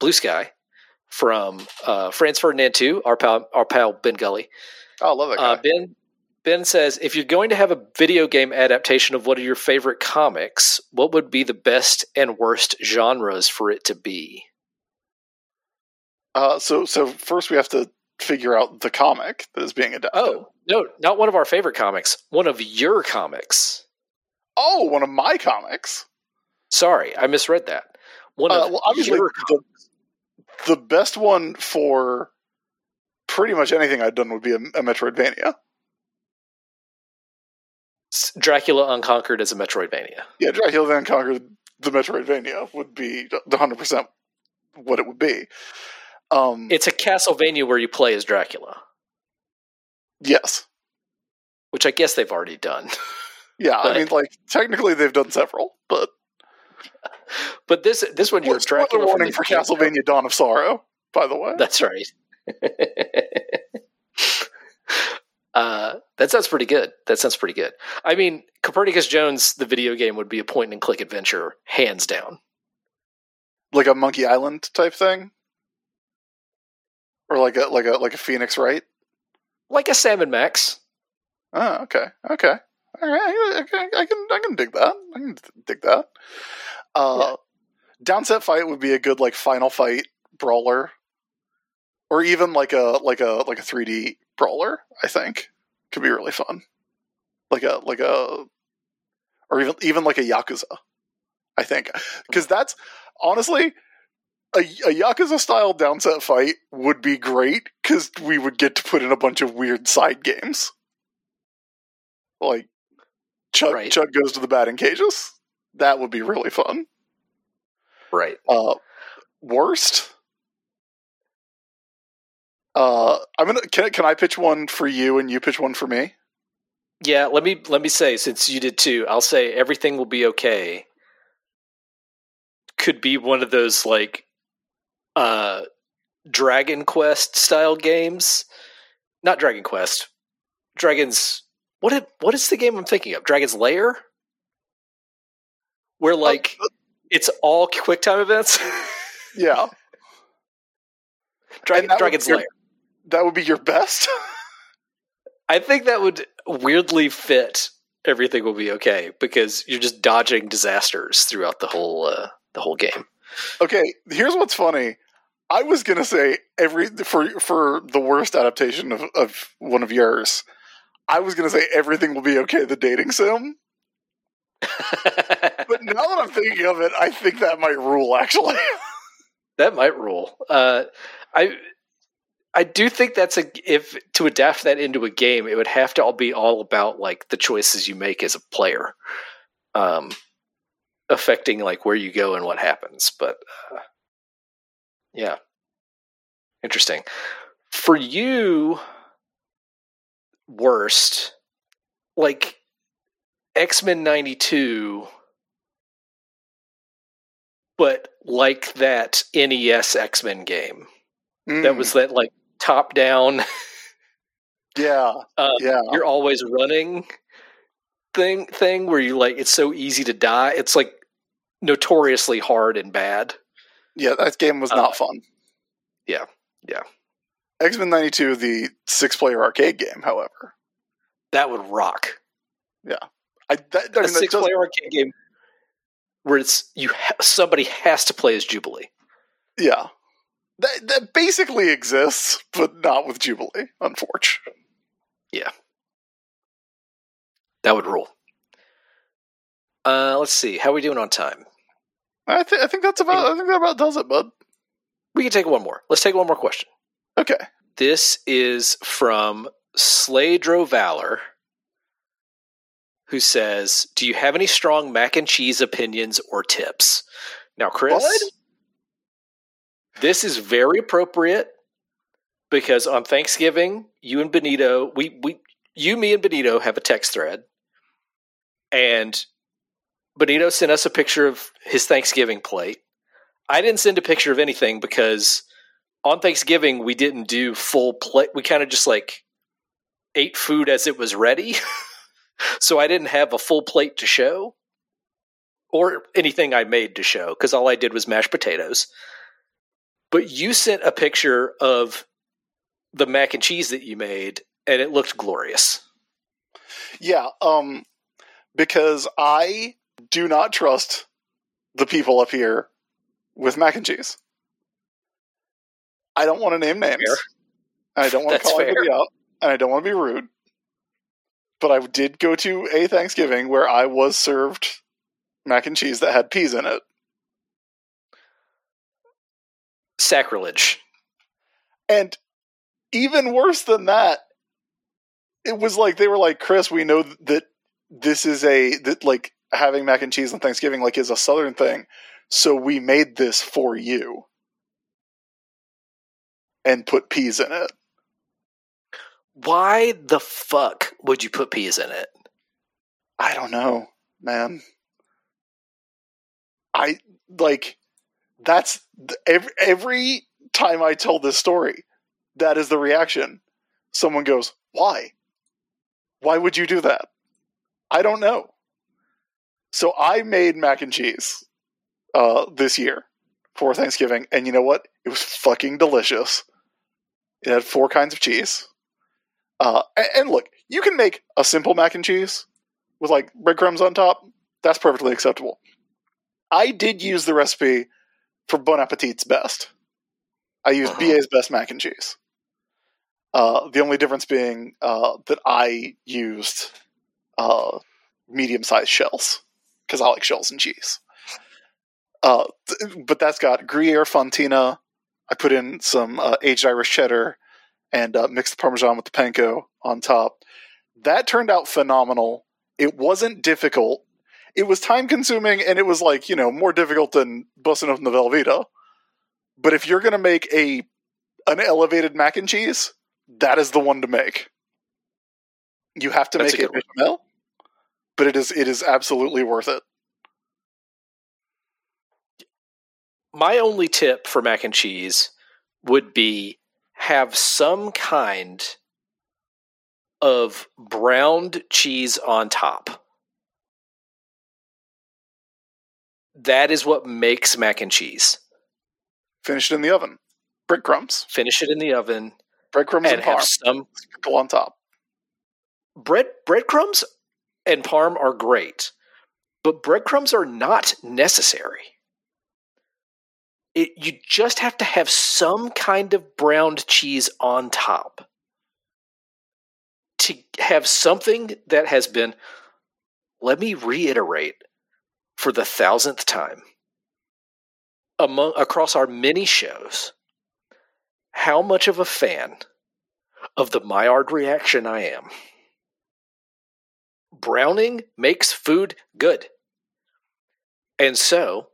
Bluesky from uh, Franz Ferdinand 2, our pal, our pal Ben Gully. Oh, I love that guy. Uh, ben, Ben says, if you're going to have a video game adaptation of one of your favorite comics, what would be the best and worst genres for it to be? Uh, so so first we have to figure out the comic that is being adapted. Oh, no, not one of our favorite comics. One of your comics. Oh, one of my comics. Sorry, I misread that. One Uh, of well, obviously, your the, the best one for pretty much anything I've done would be a, a Metroidvania. Dracula Unconquered as a Metroidvania. Yeah, Dracula Unconquered the Metroidvania would be the hundred percent what it would be. Um, It's a Castlevania where you play as Dracula, yes, which I guess they've already done. yeah. I mean, like technically they've done several, but but this this one you're Dracula warning for. Castlevania: Dawn of Sorrow. By the way, That's right. uh, that sounds pretty good. That sounds pretty good. I mean, Copernicus Jones, the video game, would be a point and click adventure, hands down. like a Monkey Island type thing, or like a like a like a Phoenix Wright. Like a Sam & Max. Oh, okay, okay, all right. I can I can, I can dig that. I can dig that. Uh, Down Set Fight would be a good like final fight brawler, or even like a like a like a three D brawler. I think could be really fun. Like a like a, or even even like a Yakuza. I think because that's honestly a, a Yakuza style Down Set Fight would be great because we would get to put in a bunch of weird side games. Like Chuck Right. Chuck goes to the batting cages. That would be really fun. Right. Uh worst? Uh I'm gonna can, can I pitch one for you and you pitch one for me? Yeah, let me let me say since you did too, I'll say everything will be okay. Could be one of those like uh Dragon Quest style games. Not Dragon Quest. Dragon's what it, what is the game I'm thinking of? Dragon's Lair? Where like it's all quick time events? Yeah. Dragon, Dragon's Lair. That would be your best? I think that would weirdly fit everything will be okay because you're just dodging disasters throughout the whole uh, the whole game. Okay, here's what's funny. I was gonna say every for for the worst adaptation of, of one of yours. I was gonna say everything will be okay. The dating sim, but now that I'm thinking of it, I think that might rule. Actually, that might rule. Uh, I I do think that's a if to adapt that into a game, it would have to all be all about like the choices you make as a player, um, affecting like where you go and what happens. But uh, yeah, interesting. For you, worst like X Men '92 but like that NES X Men game. That Mm, was that like top down, yeah, uh, yeah. you're always running thing thing where you like it's so easy to die. It's like notoriously hard and bad. Yeah, that game was Uh, not fun. yeah, yeah. X Men '92, the six-player arcade game, however, That would rock. Yeah, I, that, I mean, six does- player arcade game where it's you ha- somebody has to play as Jubilee. yeah, that that basically exists, but not with Jubilee, unfortunately. Yeah, that would rule. Uh, let's see. How are we doing on time? I think I think that's about I think that about does it, bud. We can take one more. Let's take one more question. Okay. This is from Slaydro Valor, who says, Do you have any strong mac and cheese opinions or tips? Now, Chris? This is very appropriate because on Thanksgiving, you and Benito, we, we you, me, and Benito have a text thread. And Benito sent us a picture of his Thanksgiving plate. I didn't send a picture of anything because on Thanksgiving we didn't do full plate. We kind of just like ate food as it was ready. so I didn't have a full plate to show or anything I made to show because all I did was mashed potatoes. But you sent a picture of the mac and cheese that you made and it looked glorious. Yeah, um, because I do not trust the people up here with mac and cheese. I don't want to name names. Fair. I don't want to call fair. anybody out, and I don't want to be rude. But I did go to a Thanksgiving where I was served mac and cheese that had peas in it. Sacrilege. And even worse than that, it was like they were like, Chris, we know that this is a that like having mac and cheese on Thanksgiving like is a southern thing. So we made this for you. And put peas in it. Why the fuck would you put peas in it? I don't know, man. I like that's every every time I tell this story, that is the reaction. Someone goes, "Why? Why would you do that?" I don't know. So I made mac and cheese uh, this year for Thanksgiving, and you know what? It was fucking delicious. It had four kinds of cheese. Uh, a- and look, you can make a simple mac and cheese with like breadcrumbs on top. That's perfectly acceptable. I did use the recipe for Bon Appetit's best. I use Uh-huh. BA's best mac and cheese. Uh, the only difference being uh, that I used uh, medium sized shells because I like shells and cheese. Uh, th- but that's got Gruyere Fontina. I put in some uh, aged Irish cheddar and uh, mixed the Parmesan with the panko on top. That turned out phenomenal. It wasn't difficult. It was time consuming and it was like, you know, more difficult than busting open the Velveeta. But if you're going to make a an elevated mac and cheese, that is the one to make. You have to That's make it bechamel, but it is it is absolutely worth it. My only tip for mac and cheese would be have some kind of browned cheese on top. That is what makes mac and cheese. Finish it in the oven. Breadcrumbs. Finish it in the oven Breadcrumbs and, and have parm. some Sprinkle on top. bread breadcrumbs and parm are great, but breadcrumbs are not necessary. It, you just have to have some kind of browned cheese on top to have something that has been let me reiterate for the thousandth time among across our many shows how much of a fan of the Maillard reaction I am. Browning makes food good. And so,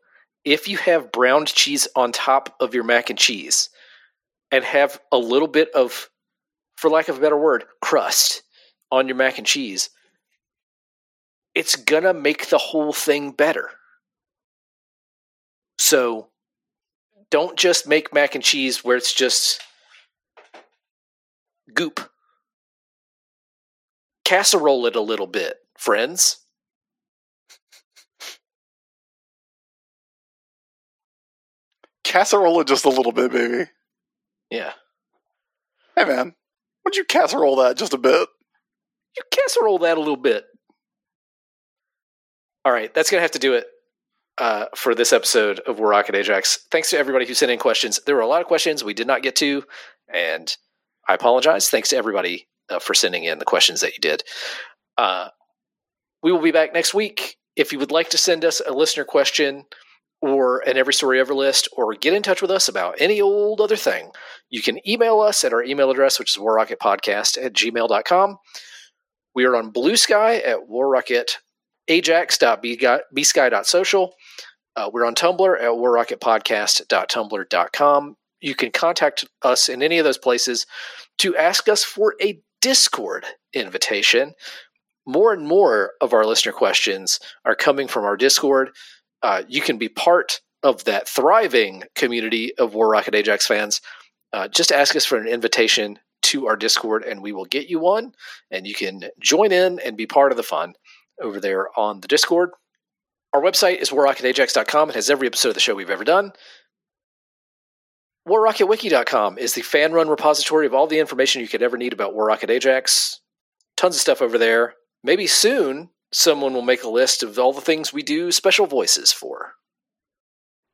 if you have browned cheese on top of your mac and cheese and have a little bit of, for lack of a better word, crust on your mac and cheese, it's gonna make the whole thing better. So, don't just make mac and cheese where it's just goop. Casserole it a little bit, friends. Casserole it just a little bit, baby. Yeah. Hey man, would you casserole that just a bit? You casserole that a little bit. All right, that's going to have to do it uh, for this episode of War Rocket Ajax. Thanks to everybody who sent in questions. There were a lot of questions we did not get to, and I apologize. Thanks to everybody uh, for sending in the questions that you did. Uh, we will be back next week. If you would like to send us a listener question or an Every Story Ever list or get in touch with us about any old other thing, you can email us at our email address, which is warrocketpodcast at gmail.com. We are on Bluesky at warrocketajax.bsky.social. Uh, we're on Tumblr at warrocketpodcast.tumblr.com. You can contact us in any of those places to ask us for a Discord invitation. More and more of our listener questions are coming from our Discord. Uh, you can be part of that thriving community of War Rocket Ajax fans. Uh, just ask us for an invitation to our Discord, and we will get you one, and you can join in and be part of the fun over there on the Discord. Our website is warrocketajax.com. It has every episode of the show we've ever done. WarRocketWiki.com is the fan run repository of all the information you could ever need about War Rocket Ajax. Tons of stuff over there. maybe soon someone will make a list of all the things we do special voices for.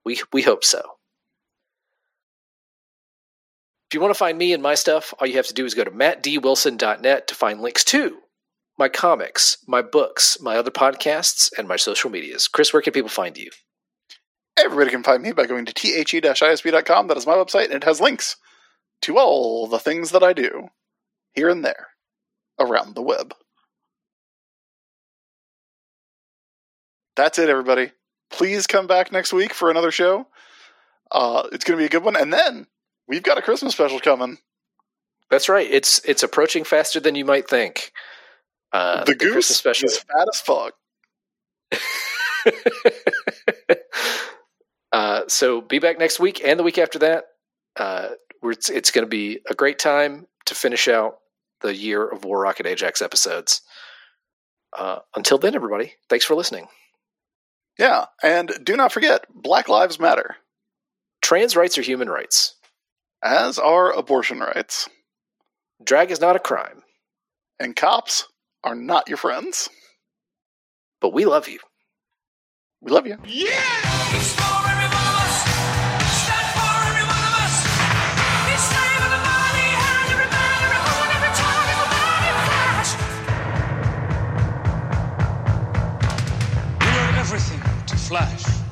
We we hope so. If you want to find me and my stuff, all you have to do is go to mattdwilson.net to find links to my comics, my books, my other podcasts, and my social medias. Chris, where can people find you? Everybody can find me by going to the-isb.com. That is my website, and it has links to all the things that I do here and there around the web. That's it, everybody. Please come back next week for another show. Uh, it's going to be a good one. And then we've got a Christmas special coming. That's right. It's it's approaching faster than you might think. Uh, the, the goose Christmas special is fat as fuck. uh, so be back next week and the week after that. Uh, it's, it's going to be a great time to finish out the year of War Rocket Ajax episodes. Uh, until then, everybody, thanks for listening. Yeah, and do not forget Black Lives Matter. Trans rights are human rights. As are abortion rights. Drag is not a crime. And cops are not your friends. But we love you. We love you. Yeah! Flash.